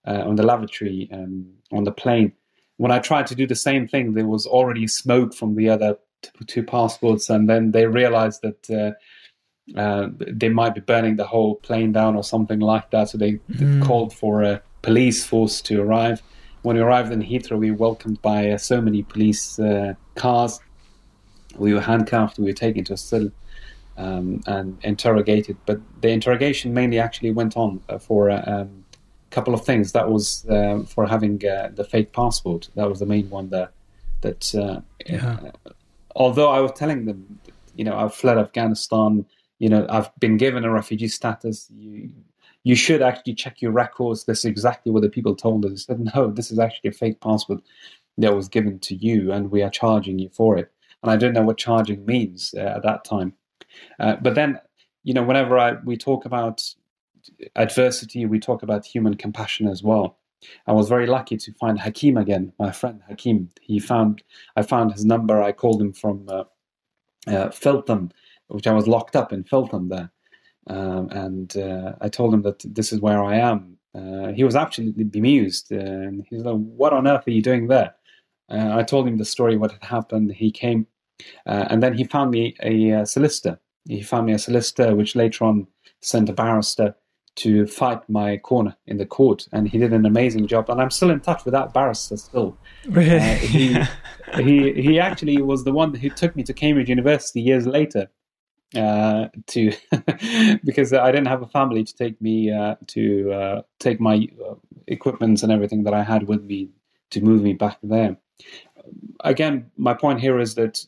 uh, on the lavatory um, on the plane. When I tried to do the same thing, there was already smoke from the other two passports, and then they realized that. Uh, uh, they might be burning the whole plane down or something like that. So they mm. called for a police force to arrive. When we arrived in Heathrow, we were welcomed by uh, so many police uh, cars. We were handcuffed, we were taken to a cell um, and interrogated. But the interrogation mainly actually went on uh, for a um, couple of things. That was uh, for having uh, the fake passport. That was the main one there. That yeah. although I was telling them, you know, I've fled Afghanistan you know, I've been given a refugee status. You, you should actually check your records. This is exactly what the people told us. They said, no, this is actually a fake passport that was given to you, and we are charging you for it. And I don't know what charging means uh, at that time. Uh, but then, you know, whenever I, we talk about adversity, we talk about human compassion as well. I was very lucky to find Hakim again, my friend Hakim. He found I found his number. I called him from uh, uh, Feltham, which I was locked up in Feltham there. Um, and uh, I told him that this is where I am. Uh, he was absolutely bemused. Uh, and he's like, What on earth are you doing there? Uh, I told him the story, what had happened. He came, uh, and then he found me a, a, solicitor. He found me a solicitor, which later on sent a barrister to fight my corner in the court. And he did an amazing job. And I'm still in touch with that barrister still. Really? Uh, he, he, he actually was the one who took me to Cambridge University years later uh, to [LAUGHS] because I didn't have a family to take me uh, to uh, take my uh, equipment and everything that I had with me to move me back there. Again, my point here is that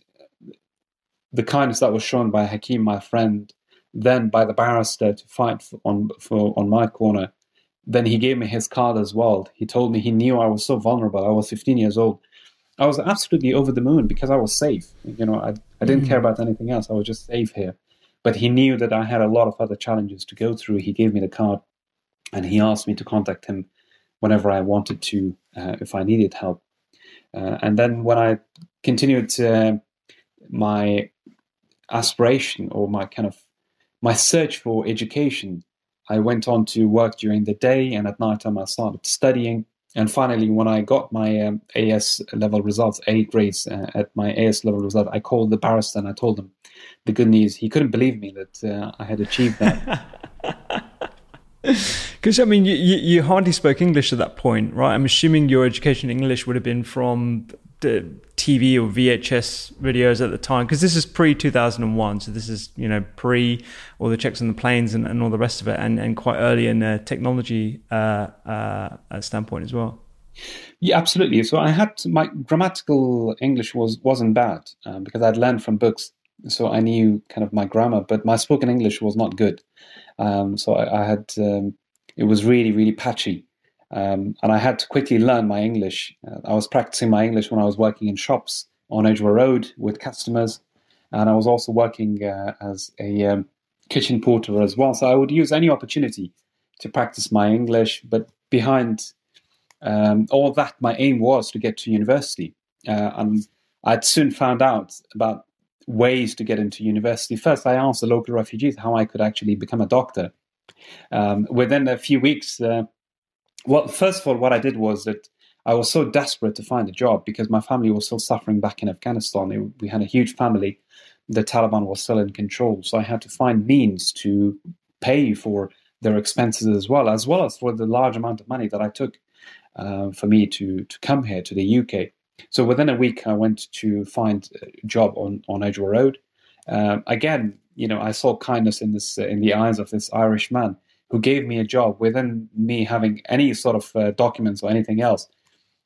the kindness that was shown by Hakim, my friend, then by the barrister to fight for, on for on my corner, then he gave me his card as well. He told me he knew I was so vulnerable. I was 15 years old. I was absolutely over the moon because I was safe. You know, I, I didn't mm. care about anything else. I was just safe here. But he knew that I had a lot of other challenges to go through. He gave me the card and he asked me to contact him whenever I wanted to, uh, if I needed help. Uh, and then when I continued uh, my aspiration or my kind of my search for education, I went on to work during the day and at night time I started studying. And finally, when I got my um, AS level results, A grades uh, at my AS level result, I called the barrister and I told him the good news. He couldn't believe me that uh, I had achieved that. [LAUGHS] Because I mean, you, you, hardly spoke English at that point, right? I'm assuming your education in English would have been from TV or VHS videos at the time, because this is pre 2001, so this is you know pre all the checks on the planes and, and all the rest of it, and, and quite early in the technology uh, uh, standpoint as well. Yeah, absolutely. So I had my grammatical English was wasn't bad um, because I'd learned from books, so I knew kind of my grammar. But my spoken English was not good. Um, so I, I had um, it was really really patchy, um, and I had to quickly learn my English. Uh, I was practicing my English when I was working in shops on Edgware Road with customers, and I was also working uh, as a um, kitchen porter as well. So I would use any opportunity to practice my English. But behind um, all that, my aim was to get to university, uh, and I'd soon found out about ways to get into university. First, I asked the local refugees how I could actually become a doctor. Um, within a few weeks, uh, well, first of all, what I did was that I was so desperate to find a job because my family was still suffering back in Afghanistan. We had a huge family. The Taliban was still in control. So I had to find means to pay for their expenses as well, as well as for the large amount of money that I took uh, for me to, to come here to the UK. So within a week, I went to find a job on, on Edgware Road. Um, again, you know, I saw kindness in this in the eyes of this Irish man who gave me a job within me having any sort of uh, documents or anything else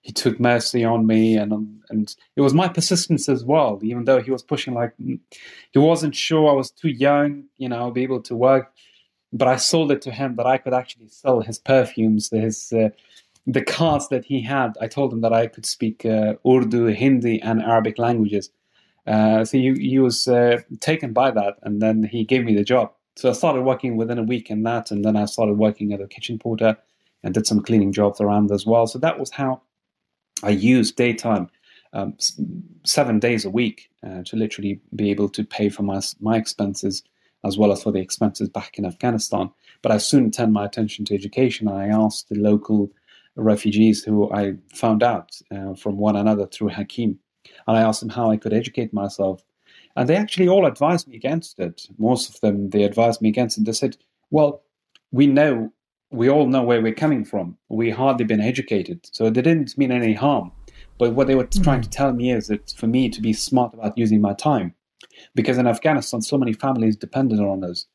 he took mercy on me and um, and it was my persistence as well even though he was pushing like he wasn't sure i was too young you know be able to work but i sold it to him that i could actually sell his perfumes his uh, the cards that he had. I told him that i could speak uh, urdu hindi and arabic languages. Uh, so he, he was uh, taken by that and then he gave me the job so i started working within a week in that and then i started working at a kitchen porter and did some cleaning jobs around as well so that was how I used daytime um, seven days a week uh, to literally be able to pay for my my expenses as well as for the expenses back in Afghanistan. But I soon turned my attention to education. And I asked the local refugees who I found out uh, from one another through Hakim, and I asked them how I could educate myself. And they actually all advised me against it. Most of them, they advised me against it. They said, well, we know we all know where we're coming from. We hardly been educated, so they didn't mean any harm. But what they were mm-hmm. trying to tell me is that for me to be smart about using my time, because in Afghanistan so many families depended on us.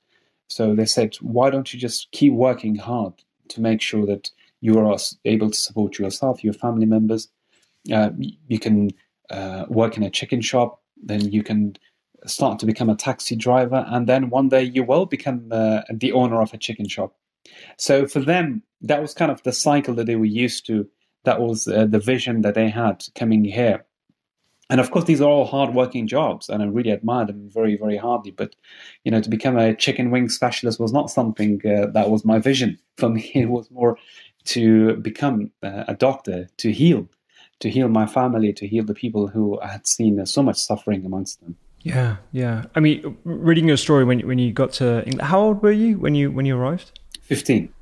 So they said, why don't you just keep working hard to make sure that you are able to support yourself, your family members. Uh, you can uh, work in a chicken shop, then you can start to become a taxi driver, and then one day you will become uh, the owner of a chicken shop. So for them, that was kind of the cycle that they were used to. That was uh, the vision that they had coming here. And of course, these are all hard-working jobs, and I really admire them very, very hardly. But you know, to become a chicken wing specialist was not something uh, that was my vision. For me, it was more to become uh, a doctor, to heal, to heal my family, to heal the people who had seen so much suffering amongst them. Yeah, yeah. I mean, reading your story when when you got to England, how old were you when you when you arrived? 15.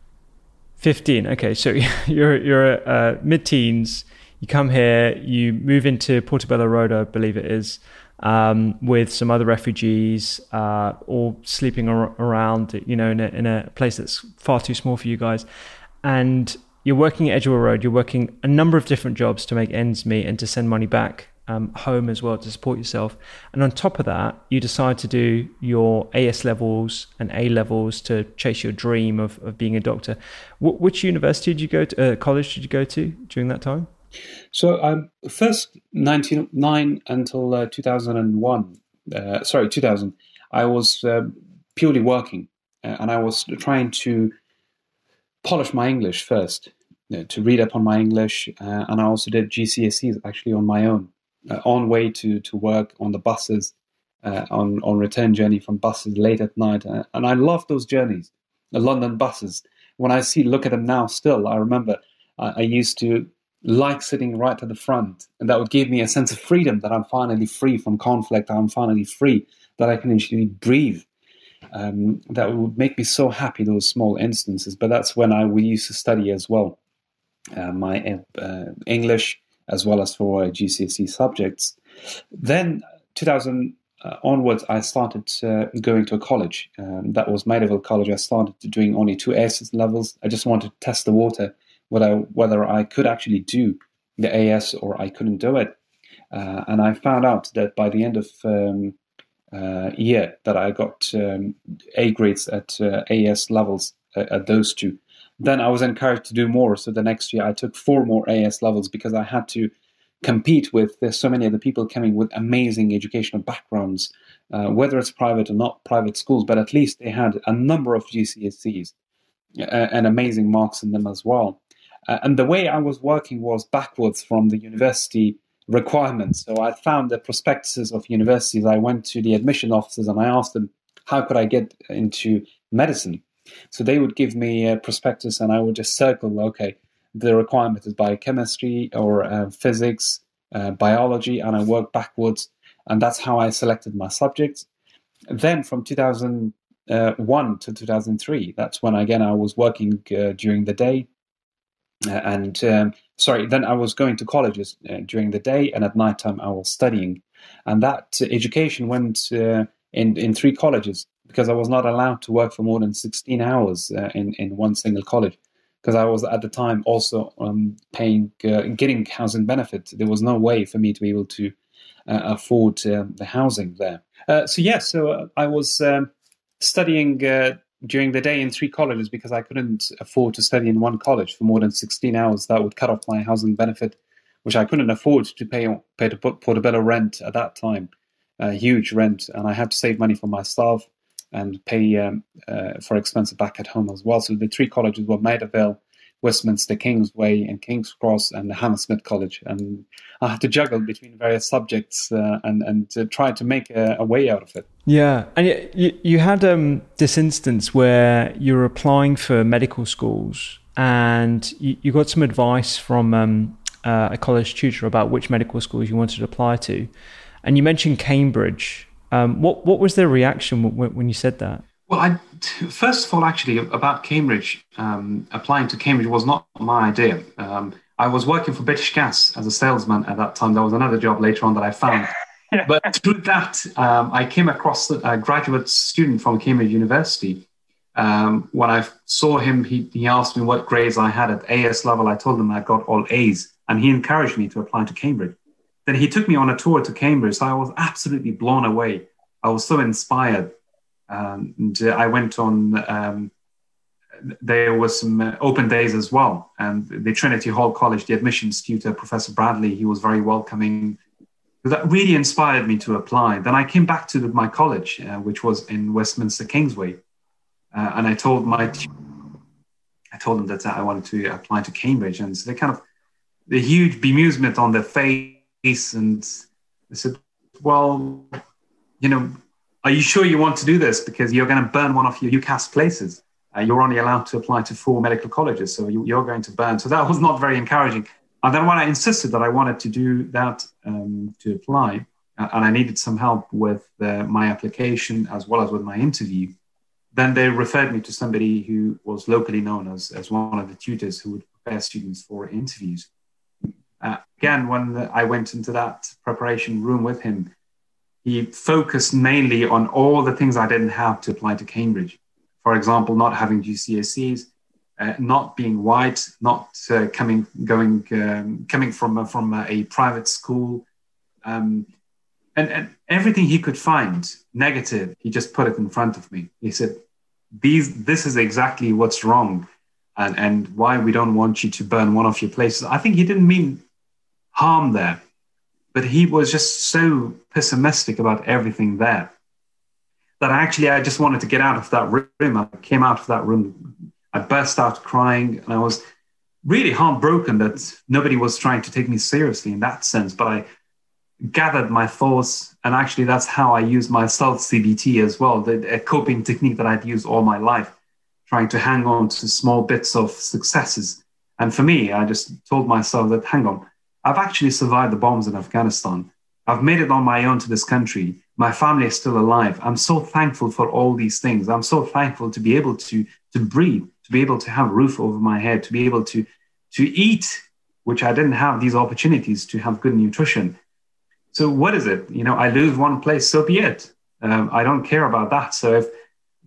15. Okay, so [LAUGHS] you're you're uh, mid-teens. You come here. You move into Portobello Road, I believe it is, um, with some other refugees, uh, all sleeping ar- around. You know, in a, in a place that's far too small for you guys, and you're working at Edgware Road. You're working a number of different jobs to make ends meet and to send money back um, home as well to support yourself. And on top of that, you decide to do your AS levels and A levels to chase your dream of, of being a doctor. Which university did you go to, uh, college did you go to during that time? So, um, first 99 until uh, 2001, uh, sorry, 2000, I was uh, purely working uh, and I was trying to polish my English first. Uh, to read up on my English, and I also did GCSEs actually on my own on way to, to work on the buses, uh, on on return journey from buses late at night, uh, and I love those journeys, the London buses. When I see look at them now, still I remember I used to like sitting right at the front, and that would give me a sense of freedom that I'm finally free from conflict. I'm finally free that I can actually breathe. Um, that would make me so happy. Those small instances, but that's when I we used to study as well. Uh, my uh, English as well as for GCSE subjects. Then 2000 uh, onwards, I started uh, going to a college. Um, that was Maryville College. I started doing only two AS levels. I just wanted to test the water, whether whether I could actually do the AS or I couldn't do it. Uh, and I found out that by the end of um, uh, year that I got um, A grades at uh, AS levels at those two. Then I was encouraged to do more. So the next year I took four more AS levels because I had to compete with there's so many other people coming with amazing educational backgrounds, uh, whether it's private or not private schools, but at least they had a number of GCSEs uh, and amazing marks in them as well. Uh, and the way I was working was backwards from the university requirements. So I found the prospectuses of universities. I went to the admission offices and I asked them, how could I get into medicine? So they would give me a prospectus and I would just circle, okay, the requirement is biochemistry or uh, physics, uh, biology, and I work backwards. And that's how I selected my subjects. Then from 2001 to 2003, that's when again I was working uh, during the day. Uh, and um, sorry, then I was going to colleges uh, during the day, and at nighttime I was studying. And that education went uh, in, in three colleges because I was not allowed to work for more than 16 hours in, in one single college because I was at the time also um, paying, uh, getting housing benefit. There was no way for me to be able to uh, afford uh, the housing there. Uh, so yeah, so uh, I was um, studying uh, during the day in three colleges because I couldn't afford to study in one college for more than 16 hours. That would cut off my housing benefit, which I couldn't afford to pay pay to put Portobello rent at that time, a huge rent, and I had to save money for myself and pay um, uh, for expenses back at home as well. So the three colleges were Maida Westminster Kingsway, and King's Cross, and the Hammersmith College. And I had to juggle between various subjects uh, and and to try to make a, a, way out of it. Yeah, and you you had um, this instance where you were applying for medical schools, and you, you got some advice from um, uh, a college tutor about which medical schools you wanted to apply to, and you mentioned Cambridge. Um, what what was their reaction when, when you said that? Well, I, first of all, actually, about Cambridge, um, applying to Cambridge was not my idea. Um, I was working for British Gas as a salesman at that time. There was another job later on that I found. [LAUGHS] But through that, um, I came across a graduate student from Cambridge University. Um, when I saw him, he, he asked me what grades I had at AS level. I told him I got all A's, and he encouraged me to apply to Cambridge. Then he took me on a tour to Cambridge. So I was absolutely blown away. I was so inspired. Um, and I went on, um, there was some uh, open days as well. And the Trinity Hall College, the admissions tutor, Professor Bradley, he was very welcoming. That really inspired me to apply. Then I came back to my college, uh, which was in Westminster Kingsway. Uh, and I told my, I told them that I wanted to apply to Cambridge. And so they kind of, the huge bemusement on their face and I said, well, you know, are you sure you want to do this? Because you're going to burn one of your UCAS places. Uh, you're only allowed to apply to four medical colleges, so you, are going to burn. So that was not very encouraging. And then when I insisted that I wanted to do that um, to apply, uh, and I needed some help with uh, my application as well as with my interview, then they referred me to somebody who was locally known as, as one of the tutors who would prepare students for interviews. Again, when I went into that preparation room with him, he focused mainly on all the things I didn't have to apply to Cambridge. For example, not having GCSEs, uh, not being white, not uh, coming going um, coming from uh, from a private school, um, and, and everything he could find negative, he just put it in front of me. He said, "These, this is exactly what's wrong." And, and why we don't want you to burn one of your places. I think he didn't mean harm there. But he was just so pessimistic about everything there that actually I just wanted to get out of that room. I came out of that room, I burst out crying, and I was really heartbroken that nobody was trying to take me seriously in that sense. But I gathered my thoughts, and actually that's how I use my self CBT as well, the, a coping technique that I'd used all my life, trying to hang on to small bits of successes. And for me, I just told myself that, hang on, I've actually survived the bombs in Afghanistan. I've made it on my own to this country. My family is still alive. I'm so thankful for all these things. I'm so thankful to be able to, to breathe, to be able to have a roof over my head, to be able to, to eat, which I didn't have these opportunities to have good nutrition. So what is it? You know, I lose one place, so be it. Um, I don't care about that. So if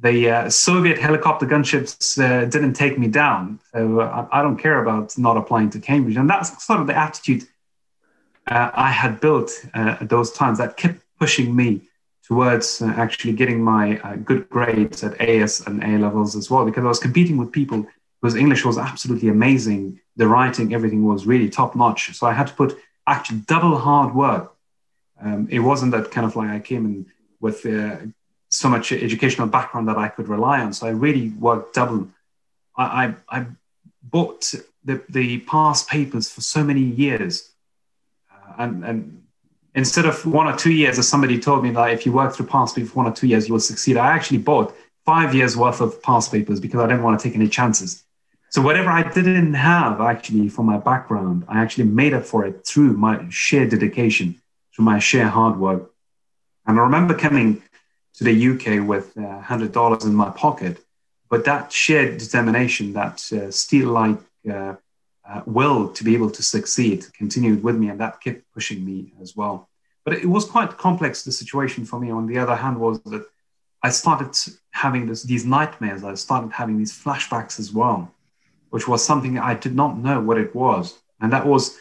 the uh, Soviet helicopter gunships uh, didn't take me down. So uh, I, don't care about not applying to Cambridge. And that's sort of the attitude uh, I had built uh, at those times that kept pushing me towards uh, actually getting my good grades at AS and A levels as well, because I was competing with people whose English was absolutely amazing. The writing, everything was really top notch. So I had to put actually double hard work. Um, it wasn't that kind of like I came in with uh, so much educational background that I could rely on. So I really worked double. I, I, I bought the, the past papers for so many years. Uh, and, and instead of one or two years, as somebody told me that if you work through past papers for one or two years, you will succeed. I actually bought five years worth of past papers because I didn't want to take any chances. So whatever I didn't have actually for my background, I actually made up for it through my sheer dedication, through my sheer hard work. And I remember coming to the UK with uh, $100 in my pocket, but that shared determination, that uh, steel-like uh, uh, will to be able to succeed continued with me, and that kept pushing me as well. But it was quite complex. The situation for me, on the other hand, was that I started having this, these nightmares. I started having these flashbacks as well, which was something I did not know what it was, and that was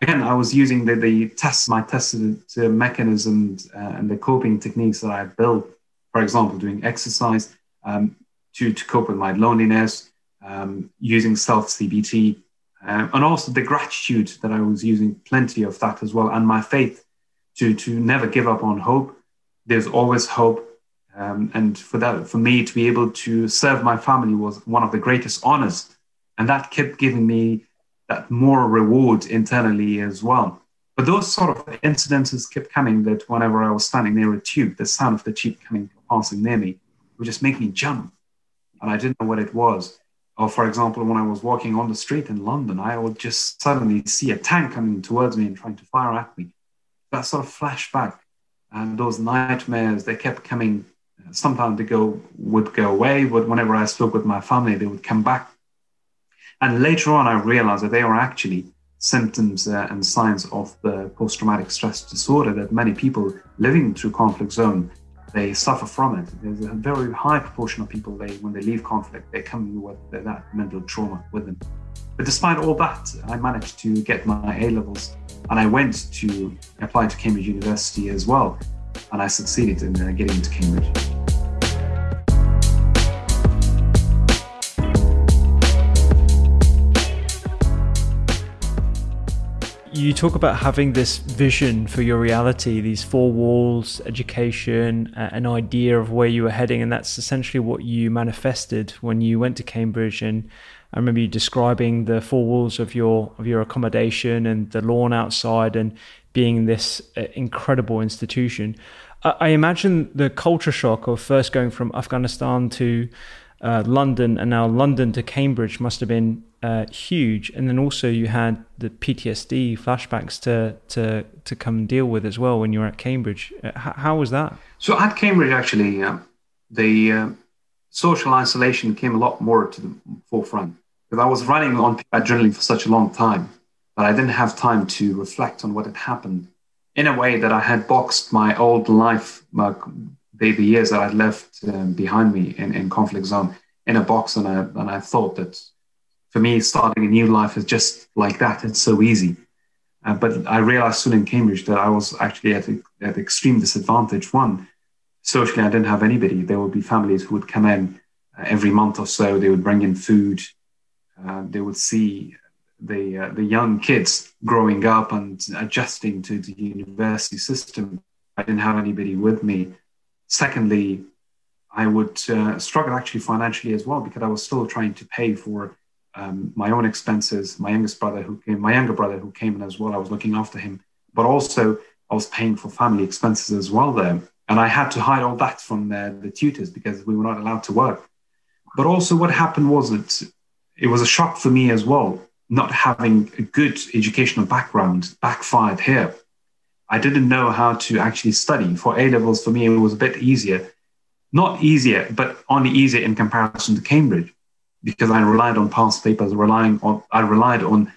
again, I was using the, the tests, my tested uh, mechanisms uh, and the coping techniques that I built, for example, doing exercise um, to, to cope with my loneliness, um, using self CBT, um, and also the gratitude that I was using plenty of that as well, and my faith to to never give up on hope. There's always hope, um, and for that, for me to be able to serve my family was one of the greatest honors, and that kept giving me that more reward internally as well. But those sort of incidences kept coming. That whenever I was standing near a tube, the sound of the tube coming passing near me would just make me jump, and I didn't know what it was. Or, for example, when I was walking on the street in London, I would just suddenly see a tank coming towards me and trying to fire at me. That sort of flashback and those nightmares, they kept coming. Uh, sometimes they go would go away, but whenever I spoke with my family, they would come back. And later on, I realized that they were actually symptoms uh, and signs of the post-traumatic stress disorder that many people living through conflict zone they suffer from it. There's a very high proportion of people, they, when they leave conflict, they come with that mental trauma with them. But despite all that, I managed to get my A levels and I went to apply to Cambridge University as well. And I succeeded in uh, getting into Cambridge. You talk about having this vision for your reality, these four walls, education, uh, an idea of where you were heading, and that's essentially what you manifested when you went to Cambridge. And I remember you describing the four walls of your of your accommodation and the lawn outside, and being this uh, incredible institution. I, I imagine the culture shock of first going from Afghanistan to uh, London and now London to Cambridge must have been uh, huge. And then also you had the PTSD flashbacks to to to come and deal with as well when you were at Cambridge. Uh, how, how was that? So at Cambridge, actually, uh, the uh, social isolation came a lot more to the forefront because I was running on adrenaline for such a long time that I didn't have time to reflect on what had happened in a way that I had boxed my old life, my, the years that I'd left um, behind me in, in conflict zone in a box. And I, and I thought that for me, starting a new life is just like that. It's so easy. Uh, but I realized soon in Cambridge that I was actually at, a, at extreme disadvantage. One, socially, I didn't have anybody. There would be families who would come in uh, every month or so. They would bring in food. Uh, they would see the uh, the young kids growing up and adjusting to the university system. I didn't have anybody with me. Secondly, I would uh, struggle actually financially as well because I was still trying to pay for um, my own expenses, my youngest brother who came, my younger brother who came in as well. I was looking after him, but also I was paying for family expenses as well there. And I had to hide all that from the, the tutors because we were not allowed to work. But also, what happened was that it was a shock for me as well, not having a good educational background backfired here. I didn't know how to actually study. For A levels, for me, it was a bit easier. Not easier, but only easier in comparison to Cambridge because I relied on past papers, relying on I relied on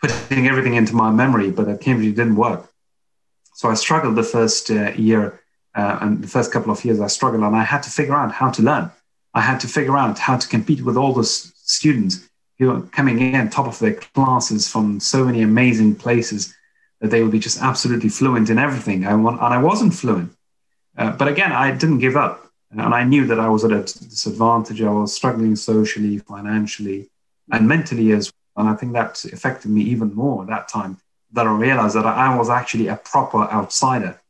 putting everything into my memory, but at Cambridge it didn't work. So I struggled the first uh, year uh, and the first couple of years. I struggled, and I had to figure out how to learn. I had to figure out how to compete with all the students who are coming in top of their classes from so many amazing places that they would be just absolutely fluent in everything. I want, and I wasn't fluent. Uh, but again, I didn't give up. And I knew that I was at a disadvantage. I was struggling socially, financially, and mentally as well. And I think that affected me even more at that time that I realized that I was actually a proper outsider.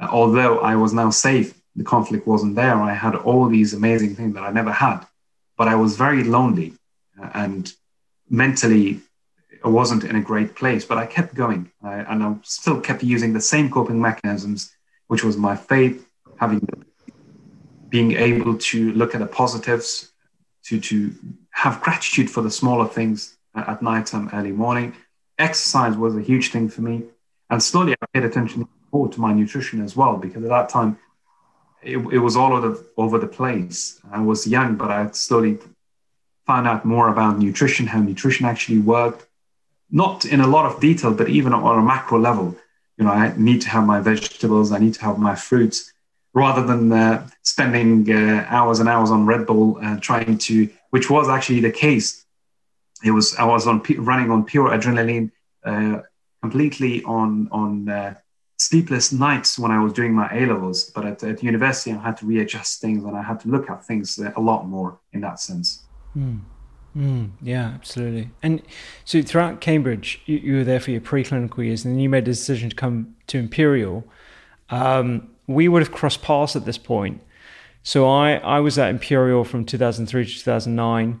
Uh, although I was now safe, the conflict wasn't there. I had all these amazing things that I never had, but I was very lonely uh, and mentally I wasn't in a great place. But I kept going, and I still kept using the same coping mechanisms, which was my faith, having being able to look at the positives, to to have gratitude for the smaller things at night time, early morning. Exercise was a huge thing for me, and slowly I paid attention more to my nutrition as well because at that time it, it was all over the, over the place. I was young, but I slowly found out more about nutrition, how nutrition actually worked, not in a lot of detail, but even on a macro level. You know, I need to have my vegetables, I need to have my fruits, rather than uh, spending uh, hours and hours on Red Bull uh, trying to, which was actually the case. It was I was on running on pure adrenaline, uh, completely on on uh, sleepless nights when I was doing my A levels. But at, at, university, I had to readjust things and I had to look at things a lot more in that sense. Mm. Mm, yeah, absolutely. And so throughout Cambridge, you, you, were there for your preclinical years, and then you made a decision to come to Imperial. Um, we would have crossed paths at this point. So I, I was at Imperial from 2003 to 2009.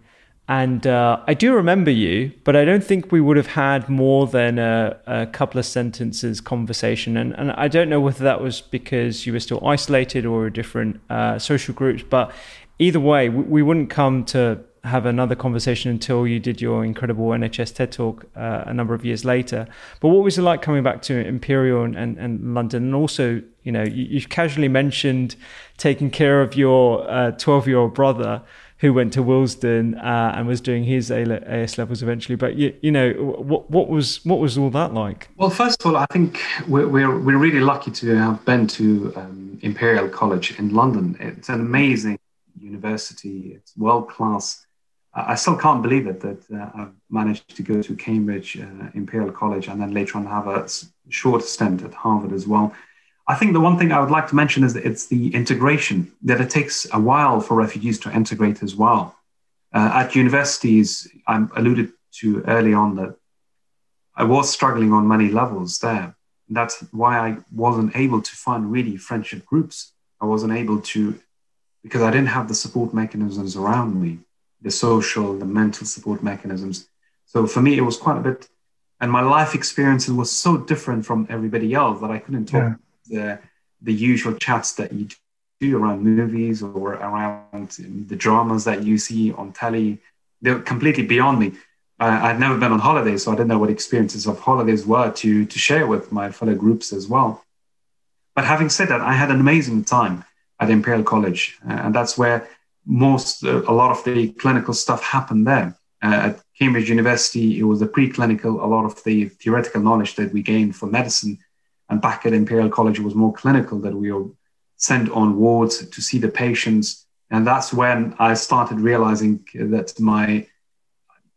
And uh, I do remember you, but I don't think we would have had more than a, a couple of sentences conversation. And, and, I don't know whether that was because you were still isolated or different uh, social groups. But either way, we, we, wouldn't come to have another conversation until you did your incredible NHS TED talk uh, a number of years later. But what was it like coming back to Imperial and, and, and London? And also, you know, you, you casually mentioned taking care of your 12 uh, year old brother who went to Willesden uh, and was doing his AS levels eventually. But you, you know, what what was what was all that like? Well, first of all, I think we're we're, we're really lucky to have been to um, Imperial College in London. It's an amazing university. It's world class. I still can't believe it that uh, I've managed to go to Cambridge uh, Imperial College and then later on have a short stint at Harvard as well. I think the one thing I would like to mention is that it's the integration, that it takes a while for refugees to integrate as well. Uh, at universities, I alluded to early on that I was struggling on many levels there. That's why I wasn't able to find really friendship groups. I wasn't able to, because I didn't have the support mechanisms around me, the social, the mental support mechanisms. So for me, it was quite a bit, and my life experiences was so different from everybody else that I couldn't talk. Yeah the the usual chats that you do around movies or around the dramas that you see on telly. They're completely beyond me. I, I'd never been on holidays, so I didn't know what experiences of holidays were to to share with my fellow groups as well. But having said that, I had an amazing time at Imperial College, uh, and that's where most uh, a lot of the clinical stuff happened there. Uh, at Cambridge University, it was the preclinical, a lot of the theoretical knowledge that we gained for medicine and back at Imperial College, it was more clinical that we were sent on wards to see the patients. And that's when I started realizing that my,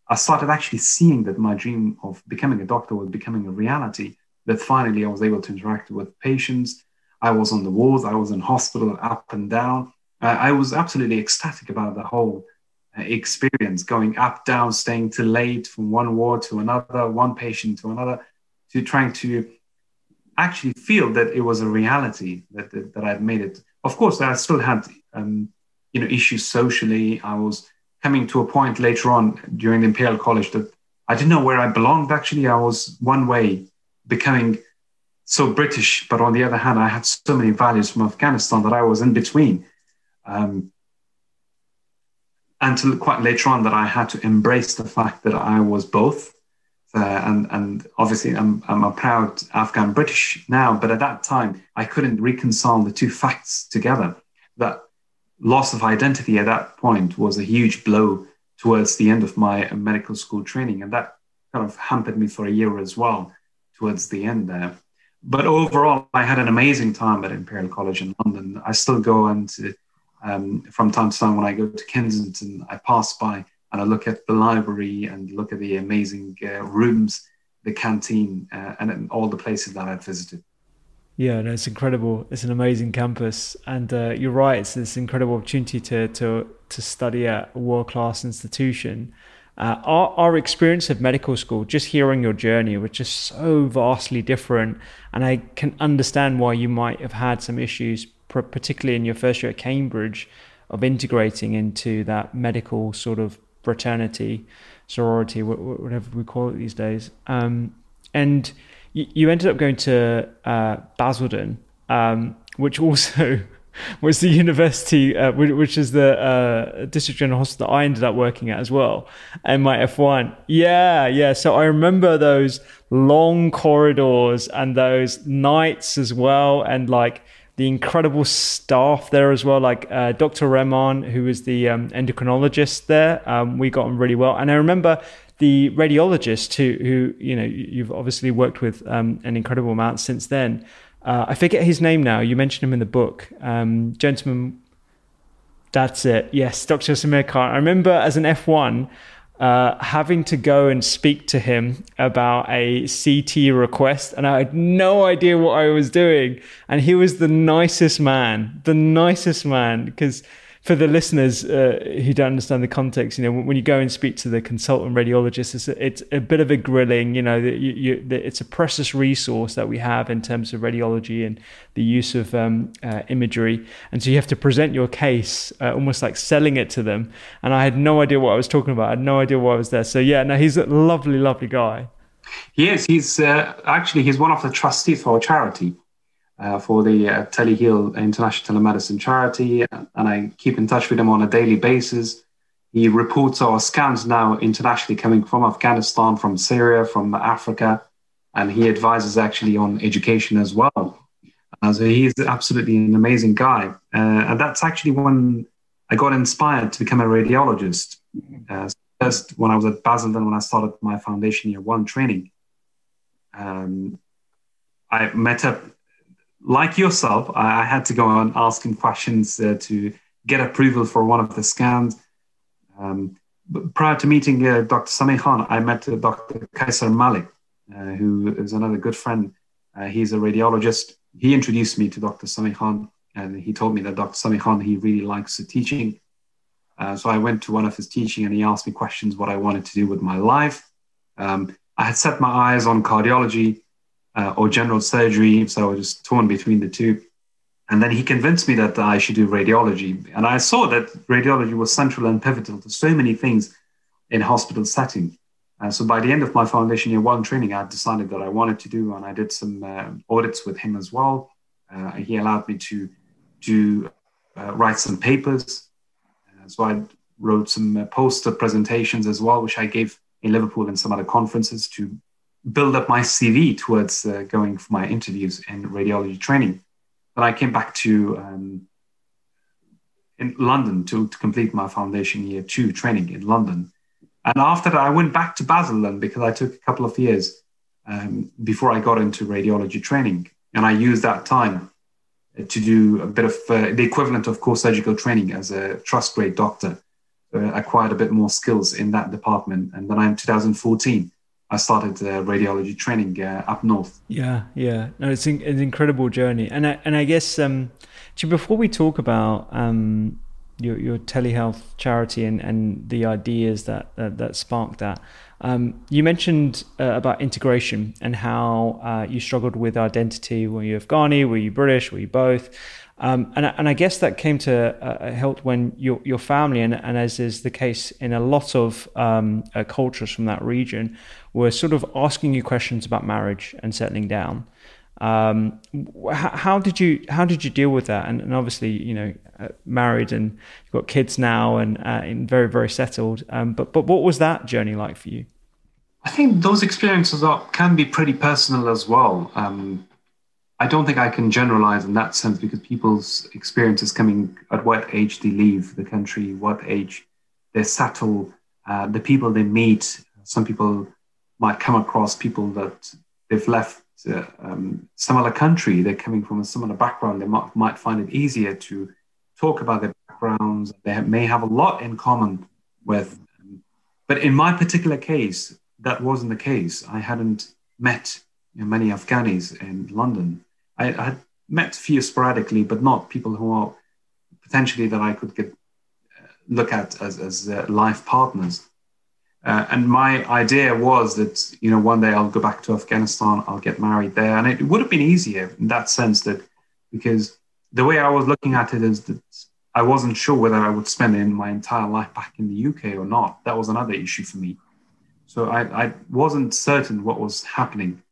I started actually seeing that my dream of becoming a doctor was becoming a reality. That finally I was able to interact with patients. I was on the wards, I was in hospital up and down. I was absolutely ecstatic about the whole uh, experience going up, down, staying too late from one ward to another, one patient to another, to trying to actually feel that it was a reality that, that, that I'd made it. Of course, I still had um, you know issues socially. I was coming to a point later on during the Imperial College that I didn't know where I belonged. Actually, I was one way becoming so British, but on the other hand, I had so many values from Afghanistan that I was in between. Um, until quite later on, that I had to embrace the fact that I was both uh, and and obviously I'm I'm a proud Afghan British now, but at that time I couldn't reconcile the two facts together. That loss of identity at that point was a huge blow towards the end of my medical school training, and that kind of hampered me for a year as well towards the end there. But overall, I had an amazing time at Imperial College in London. I still go and um, from time to time when I go to Kensington, I pass by and I look at the library and look at the amazing uh, rooms, the canteen, uh, and all the places that I've visited. Yeah, no, it's incredible. It's an amazing campus, and uh, you're right. It's this incredible opportunity to to to study at a world class institution. Uh, our, our experience of medical school, just hearing your journey, was just so vastly different. And I can understand why you might have had some issues, particularly in your first year at Cambridge, of integrating into that medical sort of fraternity, sorority, whatever we call it these days. Um, and you, ended up going to uh, Basildon, um, which also [LAUGHS] was the university, uh, which is the uh, district general hospital that I ended up working at as well, and my F1. Yeah, yeah. So I remember those long corridors and those nights as well, and like the incredible staff there as well, like uh, Dr. Rahman, who was the um, endocrinologist there. Um, we got on really well, and I remember the radiologist who, who you know, you've obviously worked with um, an incredible amount since then. Uh, I forget his name now. You mentioned him in the book. Um, gentleman, that's it. Yes, Dr. Samir Khan. I remember as an F1 uh, having to go and speak to him about a CT request, and I had no idea what I was doing. And he was the nicest man, the nicest man, because for the listeners uh, who don't understand the context, you know, when you go and speak to the consultant radiologist, it's a, it's a bit of a grilling. You know, you, you, it's a precious resource that we have in terms of radiology and the use of um, uh, imagery, and so you have to present your case uh, almost like selling it to them. And I had no idea what I was talking about. I had no idea why I was there. So yeah, no, he's a lovely, lovely guy. Yes. He's uh, actually he's one of the trustees for a charity uh, for the uh, Teleheal International Telemedicine Charity, and I keep in touch with him on a daily basis. He reports our scans now internationally coming from Afghanistan, from Syria, from Africa, and he advises actually on education as well. Uh, so he's absolutely an amazing guy. Uh, and that's actually when I got inspired to become a radiologist. Uh, first, when I was at Basildon, when I started my foundation year one training, um, I met up like yourself, I, had to go and ask him questions uh, to get approval for one of the scans. Um, prior to meeting uh, Dr. Sami Khan, I met uh, Dr. Kaiser Malik, uh, who is another good friend. Uh, he's a radiologist. He introduced me to Dr. Sami Khan, and he told me that Dr. Sami Khan, he really likes the teaching. Uh, so I went to one of his teaching and he asked me questions what I wanted to do with my life. Um, I had set my eyes on cardiology uh, or general surgery. So I was just torn between the two. And then he convinced me that I should do radiology. And I saw that radiology was central and pivotal to so many things in hospital setting. Uh, so by the end of my foundation year one training, I decided that I wanted to do, and I did some uh, audits with him as well. Uh, he allowed me to do uh, write some papers. Uh, so I wrote some poster presentations as well, which I gave in Liverpool and some other conferences to build up my CV towards uh, going for my interviews in radiology training. But I came back to um, in London to, to complete my foundation year two training in London. And after that, I went back to Basildon because I took a couple of years um, before I got into radiology training. And I used that time to do a bit of uh, the equivalent of core surgical training as a trust grade doctor. Uh, acquired a bit more skills in that department. And then I in 2014, I started uh, radiology training uh, up north. Yeah, yeah. No, it's an, an incredible journey, and I, and I guess um, before we talk about um, your your telehealth charity and, and the ideas that that, that sparked that, um, you mentioned uh, about integration and how uh, you struggled with identity. Were you Afghani? Were you British? Were you both? Um, and, and I guess that came to uh, help when your, your family, and, and as is the case in a lot of um, uh, cultures from that region, were sort of asking you questions about marriage and settling down. Um, how, how, did you how did you deal with that? And, and obviously, you know, uh, married and you've got kids now and, uh, and very very settled. Um, but but what was that journey like for you? I think those experiences are, can be pretty personal as well. Um, I don't think I can generalize in that sense because people's experiences coming at what age they leave the country, what age they settle, uh, the people they meet. Some people might come across people that they've left uh, um, some other country, they're coming from a similar background, they might, might find it easier to talk about their backgrounds. They may have a lot in common with. Um, but in my particular case, that wasn't the case. I hadn't met you know, many Afghanis in London. I, I had met a few sporadically, but not people who are potentially that I could get uh, look at as, as uh, life partners. Uh, and my idea was that you know one day I'll go back to Afghanistan, I'll get married there, and it would have been easier in that sense that because the way I was looking at it is that I wasn't sure whether I would spend in my entire life back in the UK or not. That was another issue for me. So I, I wasn't certain what was happening,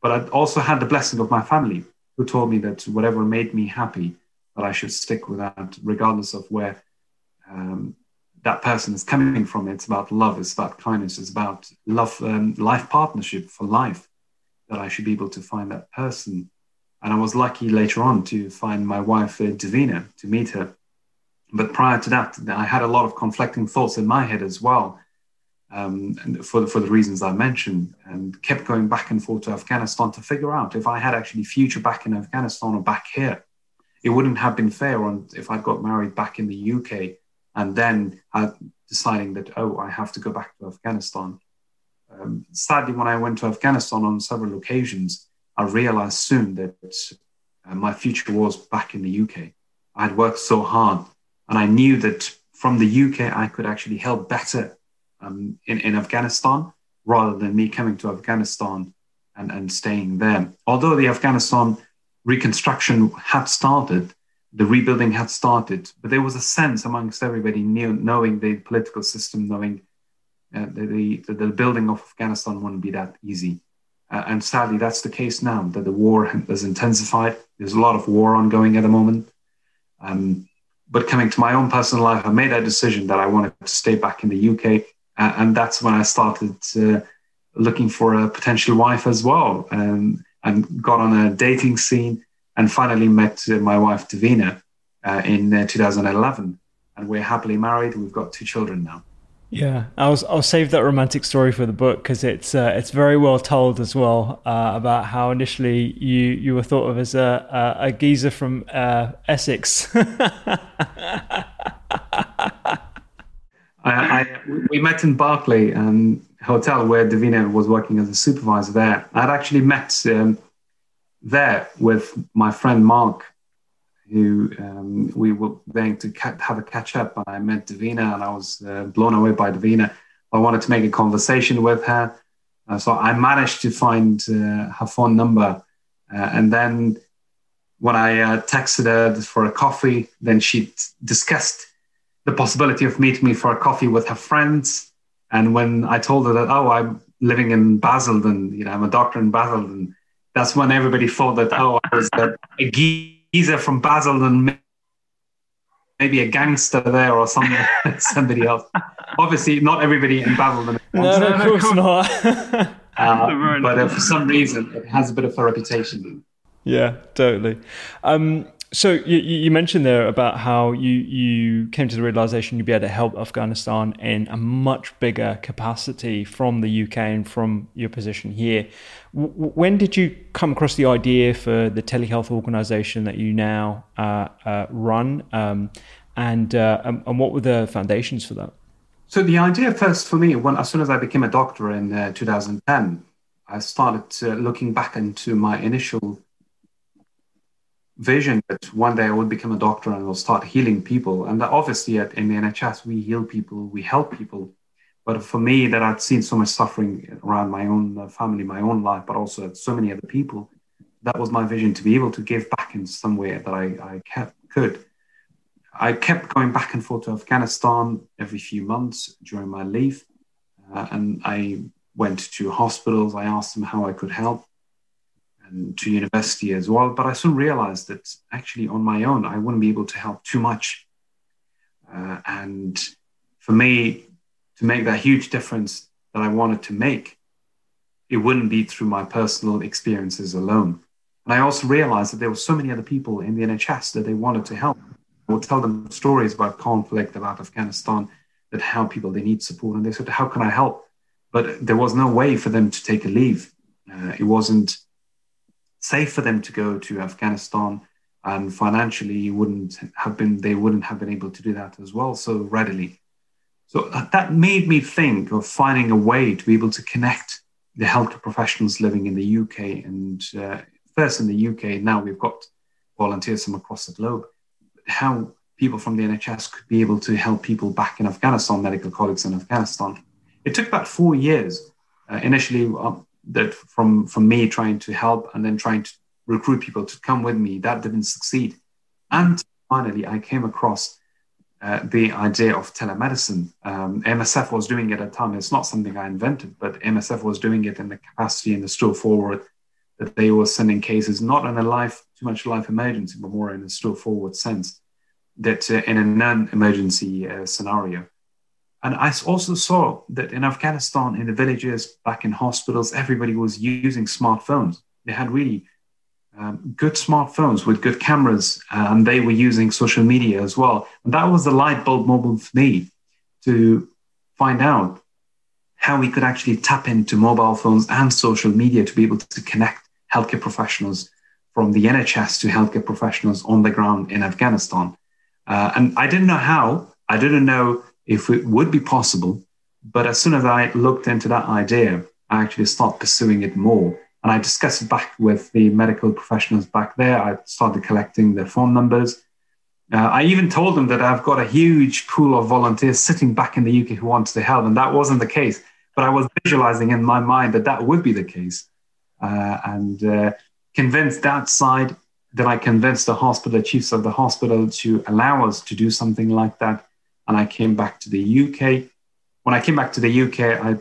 but I also had the blessing of my family who told me that whatever made me happy, that I should stick with that, regardless of where um, that person is coming from. It's about love, it's about kindness, it's about love, um, life partnership for life. That I should be able to find that person. And I was lucky later on to find my wife, uh, Davina, to meet her. But prior to that, I had a lot of conflicting thoughts in my head as well. Um, for, the, for the reasons I mentioned, and kept going back and forth to Afghanistan to figure out if I had actually future back in Afghanistan or back here. It wouldn't have been fair on if I got married back in the UK and then deciding that oh I have to go back to Afghanistan. Um, sadly, when I went to Afghanistan on several occasions, I realized soon that uh, my future was back in the UK. I had worked so hard, and I knew that from the UK I could actually help better um, in, in Afghanistan rather than me coming to Afghanistan and, and staying there. Although the Afghanistan reconstruction had started, the rebuilding had started, but there was a sense amongst everybody knew, knowing the political system, knowing uh, the, the, the, building of Afghanistan wouldn't be that easy. Uh, and sadly, that's the case now that the war [LAUGHS] has intensified. There's a lot of war ongoing at the moment. Um, but coming to my own personal life, I made that decision that I wanted to stay back in the UK uh, and that's when I started uh, looking for a potential wife as well, um, and got on a dating scene, and finally met uh, my wife Davina uh, in uh, 2011, and we're happily married. We've got two children now. Yeah, I'll I'll save that romantic story for the book because it's uh, it's very well told as well uh, about how initially you you were thought of as a a, a geezer from uh, Essex. [LAUGHS] I, I, we met in Berkeley um, Hotel where Davina was working as a supervisor there. I'd actually met um, there with my friend Mark, who um, we were going to ca- have a catch up. And I met Davina and I was uh, blown away by Davina. I wanted to make a conversation with her. Uh, so I managed to find uh, her phone number. Uh, and then when I uh, texted her for a coffee, then she discussed the possibility of meeting me for a coffee with her friends. And when I told her that, oh, I'm living in Basildon, you know, I'm a doctor in Basildon, that's when everybody thought that, oh, I was a, a geezer from Basel and maybe a gangster there or some, [LAUGHS] somebody else. Obviously, not everybody in Basel. No, no, of course [LAUGHS] not. uh, [LAUGHS] but uh, for some reason, it has a bit of a reputation. Yeah, totally. Um, so you, you, mentioned there about how you, you came to the realization you'd be able to help Afghanistan in a much bigger capacity from the UK and from your position here. W- when did you come across the idea for the telehealth organization that you now uh, uh, run, um, and, uh, and what were the foundations for that? So the idea first for me, when as soon as I became a doctor in uh, 2010, I started uh, looking back into my initial vision that one day I would become a doctor and will start healing people. And obviously, at, in the NHS, we heal people, we help people. But for me, that I'd seen so much suffering around my own uh, family, my own life, but also so many other people, that was my vision to be able to give back in some way that I, I kept, could. I kept going back and forth to Afghanistan every few months during my leave. Uh, and I went to hospitals. I asked them how I could help to university as well. But I soon realized that actually on my own, I wouldn't be able to help too much. Uh, and for me to make that huge difference that I wanted to make, it wouldn't be through my personal experiences alone. And I also realized that there were so many other people in the NHS that they wanted to help. I would tell them stories about conflict, about Afghanistan, that how people they need support, and they said, "How can I help?" But there was no way for them to take a leave. Uh, it wasn't safe for them to go to Afghanistan, and financially you wouldn't have been they wouldn't have been able to do that as well so readily. So that made me think of finding a way to be able to connect the healthcare professionals living in the UK and uh, first in the UK. Now we've got volunteers from across the globe. How people from the NHS could be able to help people back in Afghanistan, medical colleagues in Afghanistan. It took about four years uh, initially uh, that from from me trying to help and then trying to recruit people to come with me. That didn't succeed, and finally I came across uh, the idea of telemedicine. Um, MSF was doing it at the time. It's not something I invented, but MSF was doing it in the capacity and the store forward that they were sending cases not in a life too much life emergency, but more in a store forward sense that uh, in a non-emergency uh, scenario. And I also saw that in Afghanistan, in the villages, back in hospitals, everybody was using smartphones. They had really um, good smartphones with good cameras, and they were using social media as well. And that was the light bulb moment for me to find out how we could actually tap into mobile phones and social media to be able to connect healthcare professionals from the NHS to healthcare professionals on the ground in Afghanistan. Uh, and I didn't know how, I didn't know if it would be possible. But as soon as I looked into that idea, I actually started pursuing it more. And I discussed it back with the medical professionals back there. I started collecting their phone numbers. Uh, I even told them that I've got a huge pool of volunteers sitting back in the UK who wanted to help. And that wasn't the case. But I was visualizing in my mind that that would be the case. Uh, and uh, convinced that side then I convinced the hospital, the chiefs of the hospital, to allow us to do something like that. And I came back to the UK. When I came back to the UK, I,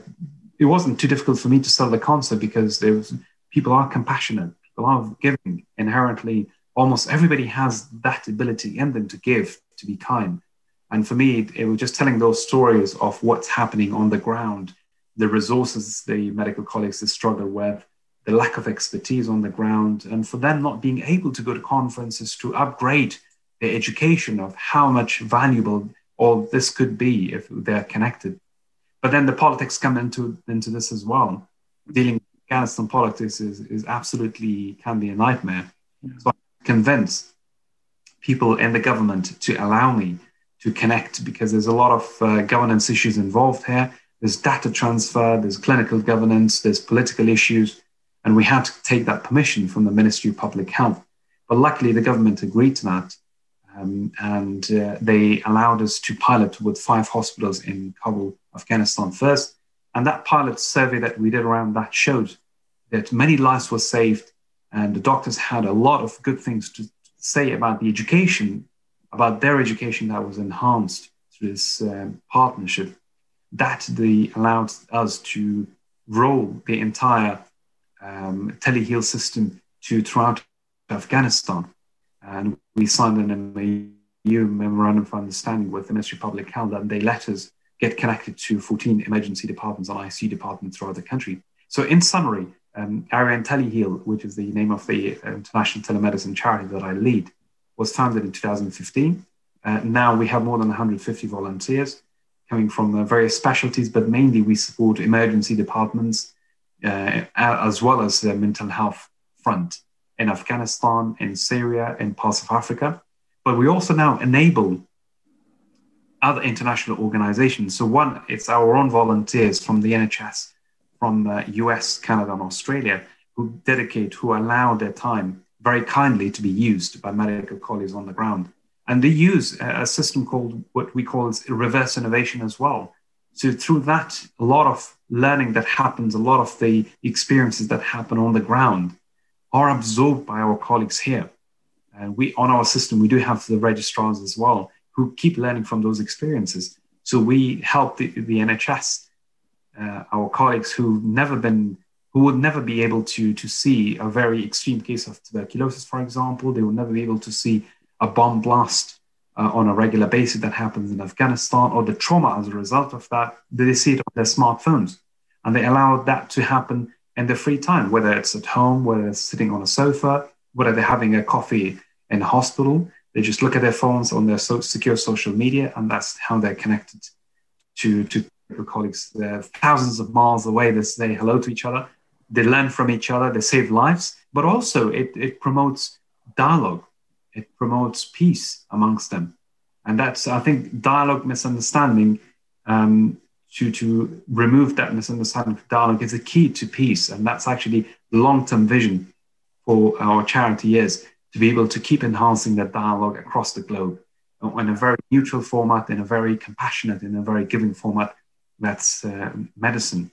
it wasn't too difficult for me to sell the concept because there was, people are compassionate, people are giving inherently. Almost everybody has that ability in them to give, to be kind. And for me, it was just telling those stories of what's happening on the ground, the resources the medical colleagues struggle with, the lack of expertise on the ground, and for them not being able to go to conferences to upgrade their education of how much valuable all this could be if they're connected. But then the politics come into, into this as well. Dealing with Afghanistan politics is, is absolutely can be a nightmare. So I convince people in the government to allow me to connect because there's a lot of uh, governance issues involved here. There's data transfer, there's clinical governance, there's political issues and we had to take that permission from the Ministry of Public Health. But luckily, the government agreed to that. Um, and uh, they allowed us to pilot with five hospitals in Kabul, Afghanistan first. And that pilot survey that we did around that showed that many lives were saved, and the doctors had a lot of good things to say about the education, about their education that was enhanced through this um, partnership. That they allowed us to roll the entire um, teleheal system to throughout Afghanistan. And we signed an MOU, memorandum of understanding with the Ministry of Public Health, and they let us get connected to 14 emergency departments and ICU departments throughout the country. So, in summary, um, Arian Teleheal, which is the name of the international telemedicine charity that I lead, was founded in 2015. Uh, now we have more than 150 volunteers coming from uh, various specialties, but mainly we support emergency departments, uh, as well as the mental health front in Afghanistan, in Syria, in parts of Africa. But we also now enable other international organizations. So, one, it's our own volunteers from the NHS, from uh, the US, Canada, and Australia who dedicate, who allow their time very kindly to be used by medical colleagues on the ground. And they use a system called what we call reverse innovation as well. So, through that, a lot of learning that happens, a lot of the experiences that happen on the ground are absorbed by our colleagues here. And we, on our system, we do have the registrars as well who keep learning from those experiences. So we help the, the NHS, uh, our colleagues who've never been, who would never be able to, to see a very extreme case of tuberculosis, for example. They would never be able to see a bomb blast uh, on a regular basis that happens in Afghanistan or the trauma as a result of that, they see it on their smartphones. And they allow that to happen in their free time, whether it's at home, whether it's sitting on a sofa, whether they're having a coffee in a hospital. They just look at their phones on their so- secure social media, and that's how they're connected to, to their colleagues. They're thousands of miles away. They say hello to each other. They learn from each other. They save lives, but also it, it promotes dialogue it promotes peace amongst them. And that's, I think, dialogue misunderstanding, um, to, to remove that misunderstanding, dialogue is the key to peace. And that's actually the long term vision for for our charity is to be able to keep enhancing that dialogue across the globe in a very neutral format, in a very compassionate, in a very giving format. That's uh, medicine.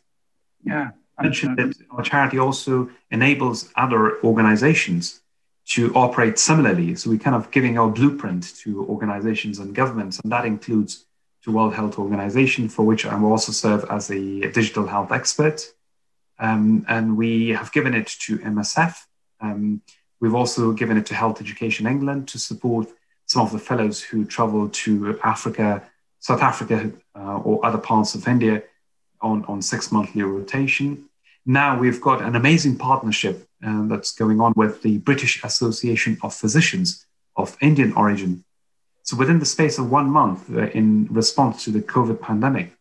Yeah. I mentioned that our charity also enables other organizations to operate similarly. So we're kind of giving our blueprint to organizations and governments, and that includes to World Health Organization, for which I also serve as a digital health expert. Um, and we have given it to MSF. Um, we've also given it to Health Education England to support some of the fellows who travel to Africa, South Africa, uh, or other parts of India on, on six monthly rotation. Now we've got an amazing partnership uh, that's going on with the British Association of Physicians of Indian origin. So within the space of one month, uh, in response to the COVID pandemic,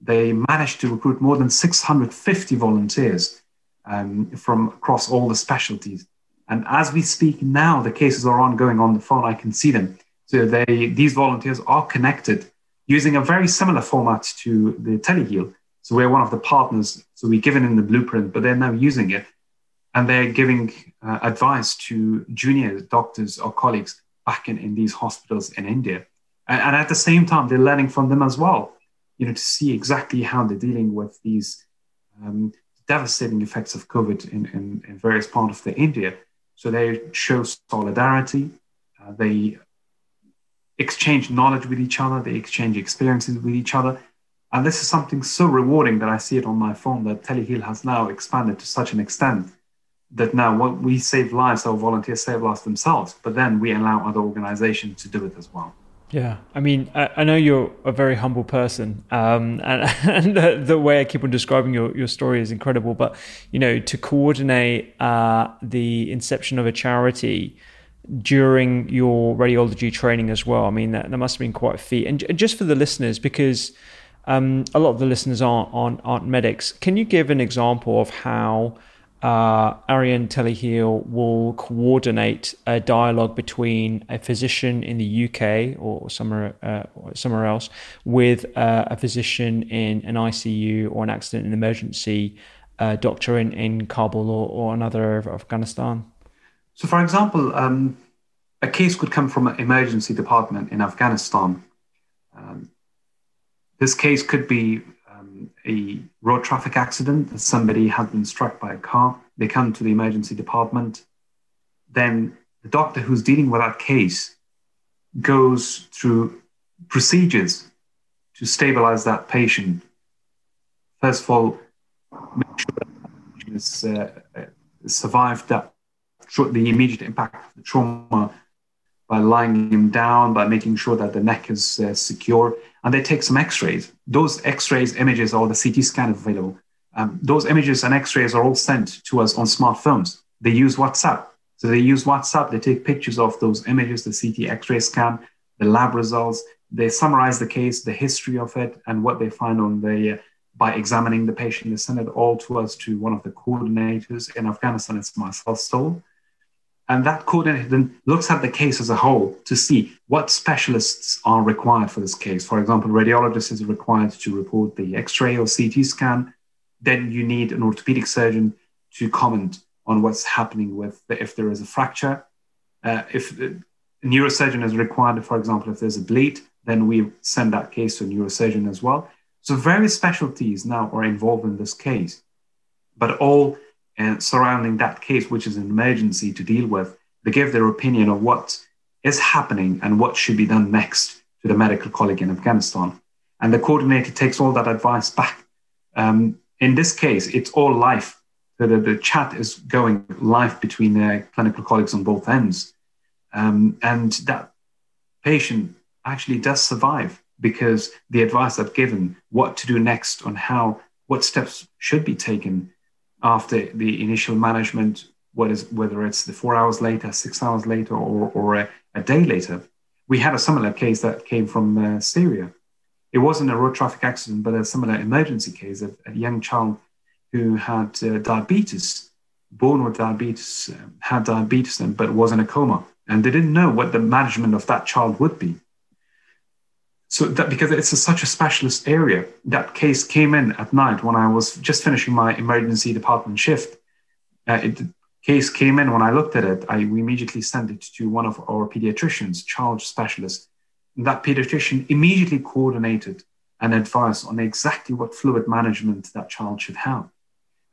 they managed to recruit more than 650 volunteers um, from across all the specialties. And as we speak now, the cases are ongoing on the phone. I can see them. So they, these volunteers are connected using a very similar format to the teleheal. So we're one of the partners. So we've given in the blueprint, but they're now using it. And they're giving uh, advice to junior doctors or colleagues back in, in these hospitals in India. And, and at the same time, they're learning from them as well you know, to see exactly how they're dealing with these um, devastating effects of COVID in, in, in, various parts of the India. So they show solidarity. Uh, they exchange knowledge with each other. They exchange experiences with each other. And this is something so rewarding that I see it on my phone that Teleheal has now expanded to such an extent that now what we save lives, our volunteers save lives themselves, but then we allow other organizations to do it as well. Yeah, I mean, I, I, know you're a very humble person, um, and, [LAUGHS] and the, the, way I keep on describing your, your story is incredible. But you know, to coordinate uh, the inception of a charity during your radiology training as well, I mean, that, that must have been quite a feat. And, just for the listeners, because um, a lot of the listeners aren't, aren't aren't medics, can you give an example of how? Uh, Arian Teleheal will coordinate a dialogue between a physician in the UK or somewhere uh, somewhere else with uh, a physician in an ICU or an accident and emergency uh, doctor in, in Kabul or, or another of Afghanistan. So, for example, um, a case could come from an emergency department in Afghanistan. Um, this case could be a road traffic accident. Somebody had been struck by a car. They come to the emergency department. Then the doctor who's dealing with that case goes through procedures to stabilize that patient. First of all, make sure that the patient has uh survived that the immediate impact of the trauma by lying him down, by making sure that the neck is uh, secure, and they take some X-rays. Those X-rays images or the CT scan available. Um, those images and X-rays are all sent to us on smartphones. They use WhatsApp. So they use WhatsApp. They take pictures of those images, the CT X-ray scan, the lab results. They summarize the case, the history of it, and what they find on the uh, by examining the patient. They send it all to us to one of the coordinators in Afghanistan. It's myself Stoll. And that coordinator then looks at the case as a whole to see what specialists are required for this case. For example, radiologist is required to report the X-ray or CT scan. Then you need an orthopedic surgeon to comment on what's happening with the, if there is a fracture. Uh, if a neurosurgeon is required, for example, if there's a bleed, then we send that case to a neurosurgeon as well. So various specialties now are involved in this case, but all and surrounding that case, which is an emergency to deal with, they give their opinion of what is happening and what should be done next to the medical colleague in Afghanistan. And the coordinator takes all that advice back. Um, in this case, it's all live. The, the chat is going live between the clinical colleagues on both ends. Um, and that patient actually does survive because the advice I've given, what to do next on how, what steps should be taken after the initial management, whether it's the four hours later, six hours later, or, or a, a day later. We had a similar case that came from uh, Syria. It wasn't a road traffic accident, but a similar emergency case of a young child who had uh, diabetes, born with diabetes, uh, had diabetes, but was in a coma. And they didn't know what the management of that child would be. So that because it's a, such a specialist area, that case came in at night when I was just finishing my emergency department shift. Uh, it, case came in, when I looked at it, I immediately sent it to one of our pediatricians, child specialists. And that pediatrician immediately coordinated and advice on exactly what fluid management that child should have.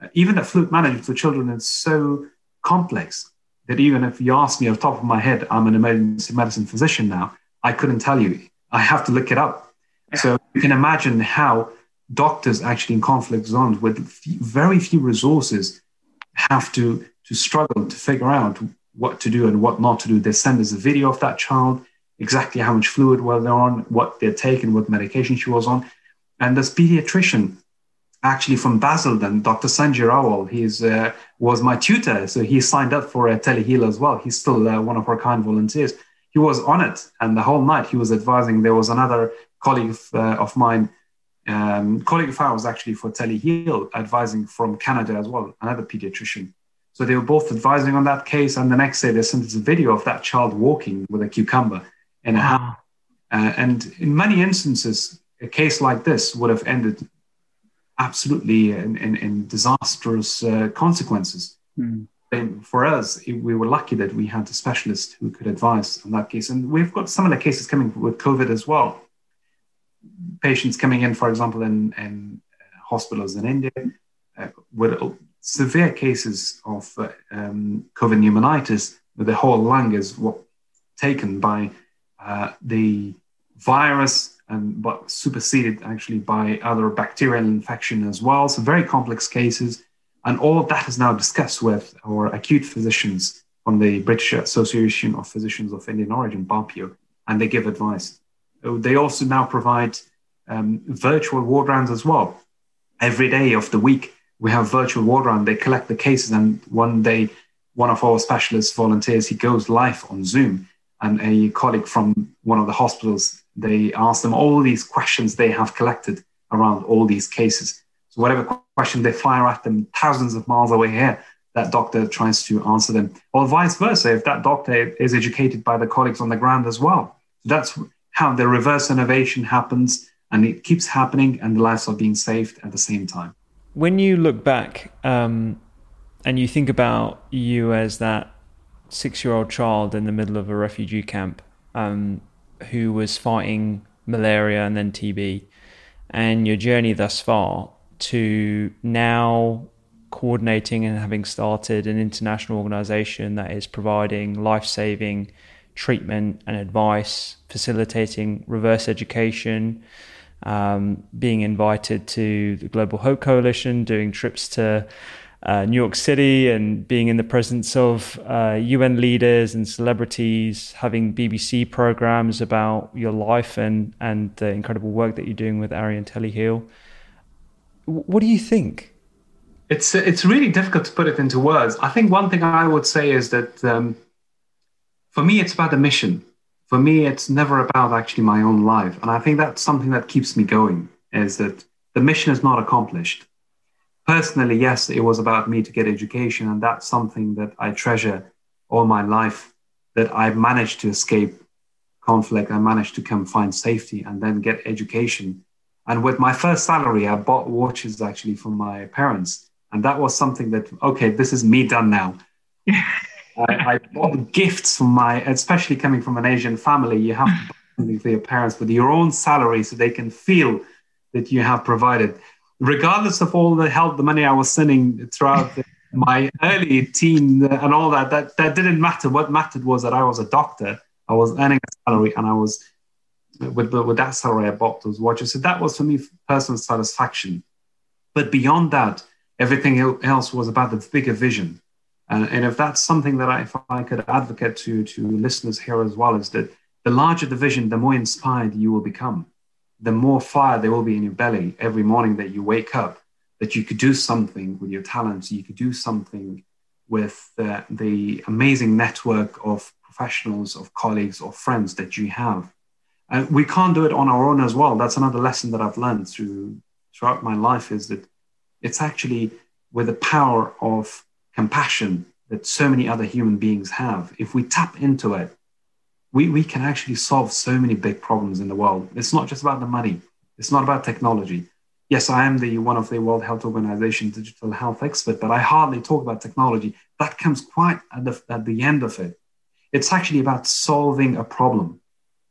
Uh, even that fluid management for children is so complex that even if you ask me off the top of my head, I'm an emergency medicine physician now, I couldn't tell you. I have to look it up. So you can imagine how doctors actually in conflict zones with very few resources have to, to struggle to figure out what to do and what not to do. They send us a video of that child, exactly how much fluid were they on, what they're taking, what medication she was on. And this pediatrician, actually from Basildon, Dr. Sanjay Rawal, he uh, was my tutor. So he signed up for a teleheal as well. He's still uh, one of our kind volunteers. He was on it. And the whole night he was advising. There was another colleague of, uh, of mine um, colleague of ours actually for Teleheal advising from Canada as well, another pediatrician. So they were both advising on that case, and the next day they sent us a video of that child walking with a cucumber in a hand. Uh, and in many instances, a case like this would have ended absolutely in, in, in disastrous uh, consequences. Mm. For us, we were lucky that we had a specialist who could advise on that case. And we've got some of the cases coming with COVID as well patients coming in, for example, in, in hospitals in India uh, with severe cases of uh, um, COVID pneumonitis, the whole lung is what, taken by uh, the virus and but superseded actually by other bacterial infection as well. So very complex cases. And all of that is now discussed with our acute physicians from the British Association of Physicians of Indian Origin, BAPIO, and they give advice. They also now provide um, virtual ward rounds as well. Every day of the week, we have virtual ward round. They collect the cases, and one day, one of our specialist volunteers he goes live on Zoom, and a colleague from one of the hospitals they ask them all these questions they have collected around all these cases. Whatever question they fire at them, thousands of miles away here, that doctor tries to answer them, or vice versa. If that doctor is educated by the colleagues on the ground as well, that's how the reverse innovation happens and it keeps happening and the lives are being saved at the same time when you look back um, and you think about you as that six-year-old child in the middle of a refugee camp um, who was fighting malaria and then tb and your journey thus far to now coordinating and having started an international organization that is providing life-saving treatment and advice facilitating reverse education um, being invited to the Global Hope Coalition, doing trips to uh, New York City, and being in the presence of uh, UN leaders and celebrities, having BBC programs about your life and and the incredible work that you're doing with Arian Telly Teleheal. What do you think? It's it's really difficult to put it into words. I think one thing I would say is that um, for me, it's about the mission for me, it's never about actually my own life. And I think that's something that keeps me going is that the mission is not accomplished. Personally, yes, it was about me to get education. And that's something that I treasure all my life that I've managed to escape conflict. I managed to come find safety and then get education. And with my first salary, I bought watches actually for my parents. And that was something that, okay, this is me done now. [LAUGHS] I, I bought gifts from my, especially coming from an Asian family, you have to buy something for your parents with your own salary so they can feel that you have provided. Regardless of all the help, the money I was sending throughout the, my early teen and all that, that, that didn't matter. What mattered was that I was a doctor, I was earning a salary, and I was, with, with that salary, I bought those watches. So that was for me personal satisfaction. But beyond that, everything else was about the bigger vision and, and if that's something that I, if I could advocate to, to listeners here as well, is that the larger the vision, the more inspired you will become. The more fire there will be in your belly every morning that you wake up, that you could do something with your talents, you could do something with the, the amazing network of professionals, of colleagues, or friends that you have. And we can't do it on our own as well. That's another lesson that I've learned through throughout my life is that it's actually with the power of compassion that so many other human beings have, if we tap into it, we, we can actually solve so many big problems in the world. It's not just about the money, it's not about technology. yes, I am the one of the World Health Organization digital health expert, but I hardly talk about technology. That comes quite at the, at the end of it. It's actually about solving a problem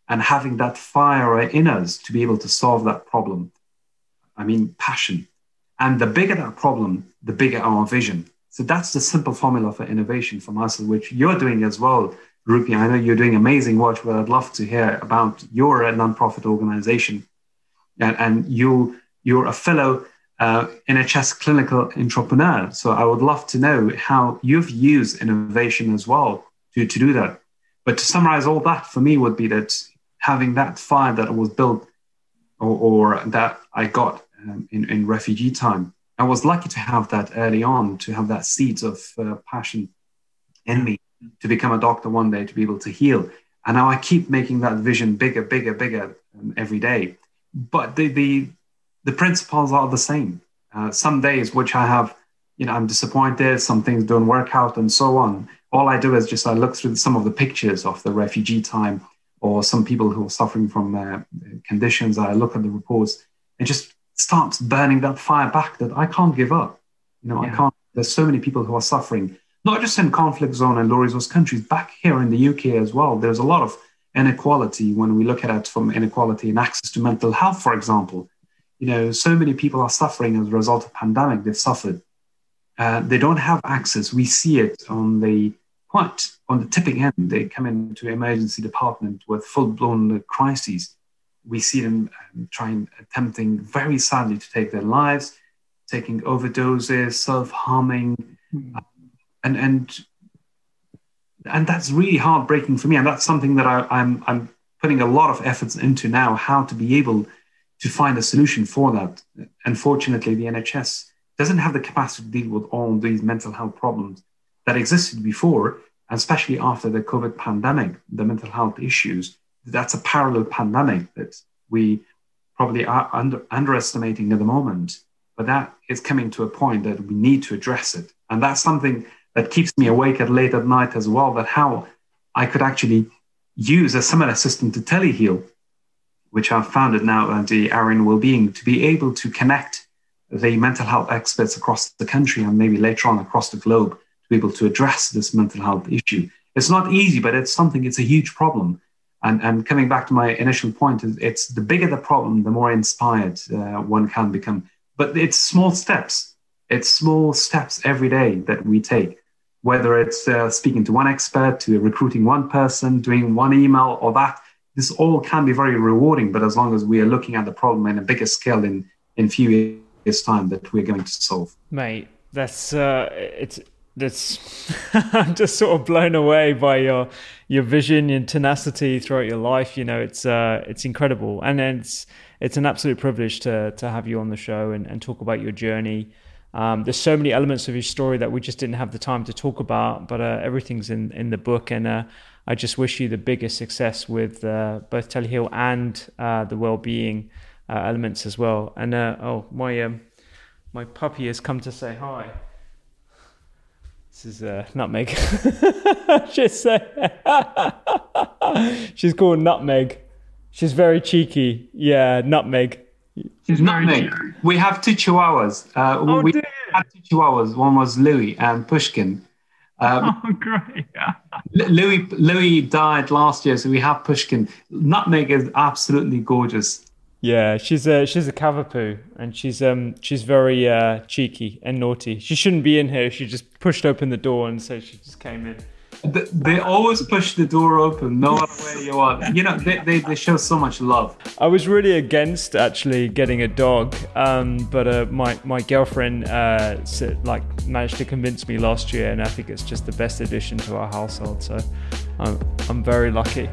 and having that fire in us to be able to solve that problem. I mean, passion. And the bigger that problem, the bigger our vision. So that's the simple formula for innovation from us, which you're doing as well, Rupy. I know you're doing amazing work, but I'd love to hear about your nonprofit organization. And, and you, you're a fellow uh, NHS clinical entrepreneur. So I would love to know how you've used innovation as well to, to do that. But to summarize all that for me would be that having that fire that was built or, or that I got um, in, in refugee time, I was lucky to have that early on, to have that seeds of uh, passion in me to become a doctor one day, to be able to heal. And now I keep making that vision bigger, bigger, bigger um, every day. But the, the, the principles are the same. Uh, some days which I have, you know, I'm disappointed, some things don't work out, and so on. All I do is just I look through some of the pictures of the refugee time or some people who are suffering from uh, conditions. I look at the reports and just starts burning that fire back that I can't give up. You know, yeah. I can't. There's so many people who are suffering, not just in conflict zone and low resource countries, back here in the UK as well. There's a lot of inequality when we look at it from inequality in access to mental health, for example. You know, so many people are suffering as a result of pandemic. They've suffered. Uh, they don't have access. We see it on the quite on the tipping end. They come into emergency department with full-blown crises. We see them um, trying, attempting very sadly to take their lives, taking overdoses, self-harming, mm. and and and that's really heartbreaking for me. And that's something that I, I'm I'm putting a lot of efforts into now. How to be able to find a solution for that. Unfortunately, the NHS doesn't have the capacity to deal with all these mental health problems that existed before, especially after the COVID pandemic, the mental health issues. That's a parallel pandemic that we probably are under, underestimating at the moment. But that is coming to a point that we need to address it. And that's something that keeps me awake at late at night as well, that how I could actually use a similar system to teleheal, which I've founded now at the Arian Wellbeing, to be able to connect the mental health experts across the country and maybe later on across the globe to be able to address this mental health issue. It's not easy, but it's something, it's a huge problem. And, and coming back to my initial point, it's the bigger the problem, the more inspired uh, one can become. But it's small steps. It's small steps every day that we take, whether it's uh, speaking to one expert, to recruiting one person, doing one email or that. This all can be very rewarding, but as long as we are looking at the problem in a bigger scale in in few years' time, that we're going to solve. Mate, that's uh, it's that's I'm [LAUGHS] just sort of blown away by your your vision and tenacity throughout your life. You know, it's uh, it's incredible, and it's it's an absolute privilege to to have you on the show and, and talk about your journey. Um, there's so many elements of your story that we just didn't have the time to talk about, but uh, everything's in in the book, and uh, I just wish you the biggest success with uh, both Teleheal and uh, the well-being uh, elements as well. And oh, my um, my puppy has come to say hi. This is uh, Nutmeg. [LAUGHS] she's, uh, [LAUGHS] she's called Nutmeg. She's very cheeky. Yeah, Nutmeg. She's Nutmeg. We have two chihuahuas. Uh, oh, we dear. had two chihuahuas. One was Louis and Pushkin. Um, [LAUGHS] oh, great. Louis, Louis died last year, so we have Pushkin. Nutmeg is absolutely gorgeous. Yeah, she's a she's a cavapoo, and she's um she's very uh, cheeky and naughty. She shouldn't be in here. She just pushed open the door, and so she just came in. They always push the door open, no matter where you are. You know, they, they, they show so much love. I was really against actually getting a dog, um, but uh, my my girlfriend uh, like managed to convince me last year, and I think it's just the best addition to our household. So I'm I'm very lucky.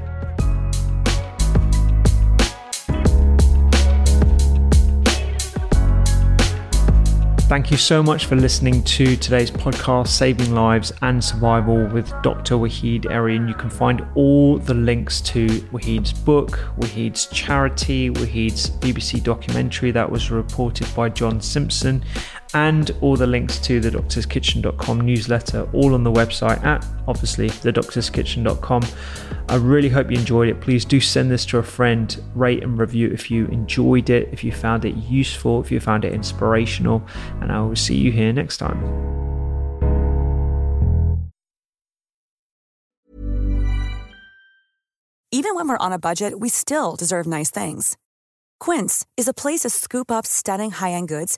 Thank you so much for listening to today's podcast, Saving Lives and Survival with Dr. Waheed Arian. You can find all the links to Waheed's book, Waheed's charity, Waheed's BBC documentary that was reported by John Simpson, and all the links to the doctorskitchen.com newsletter all on the website at obviously thedoctorskitchen.com. I really hope you enjoyed it. Please do send this to a friend, rate and review if you enjoyed it, if you found it useful, if you found it inspirational, and I will see you here next time. Even when we're on a budget, we still deserve nice things. Quince is a place to scoop up stunning high end goods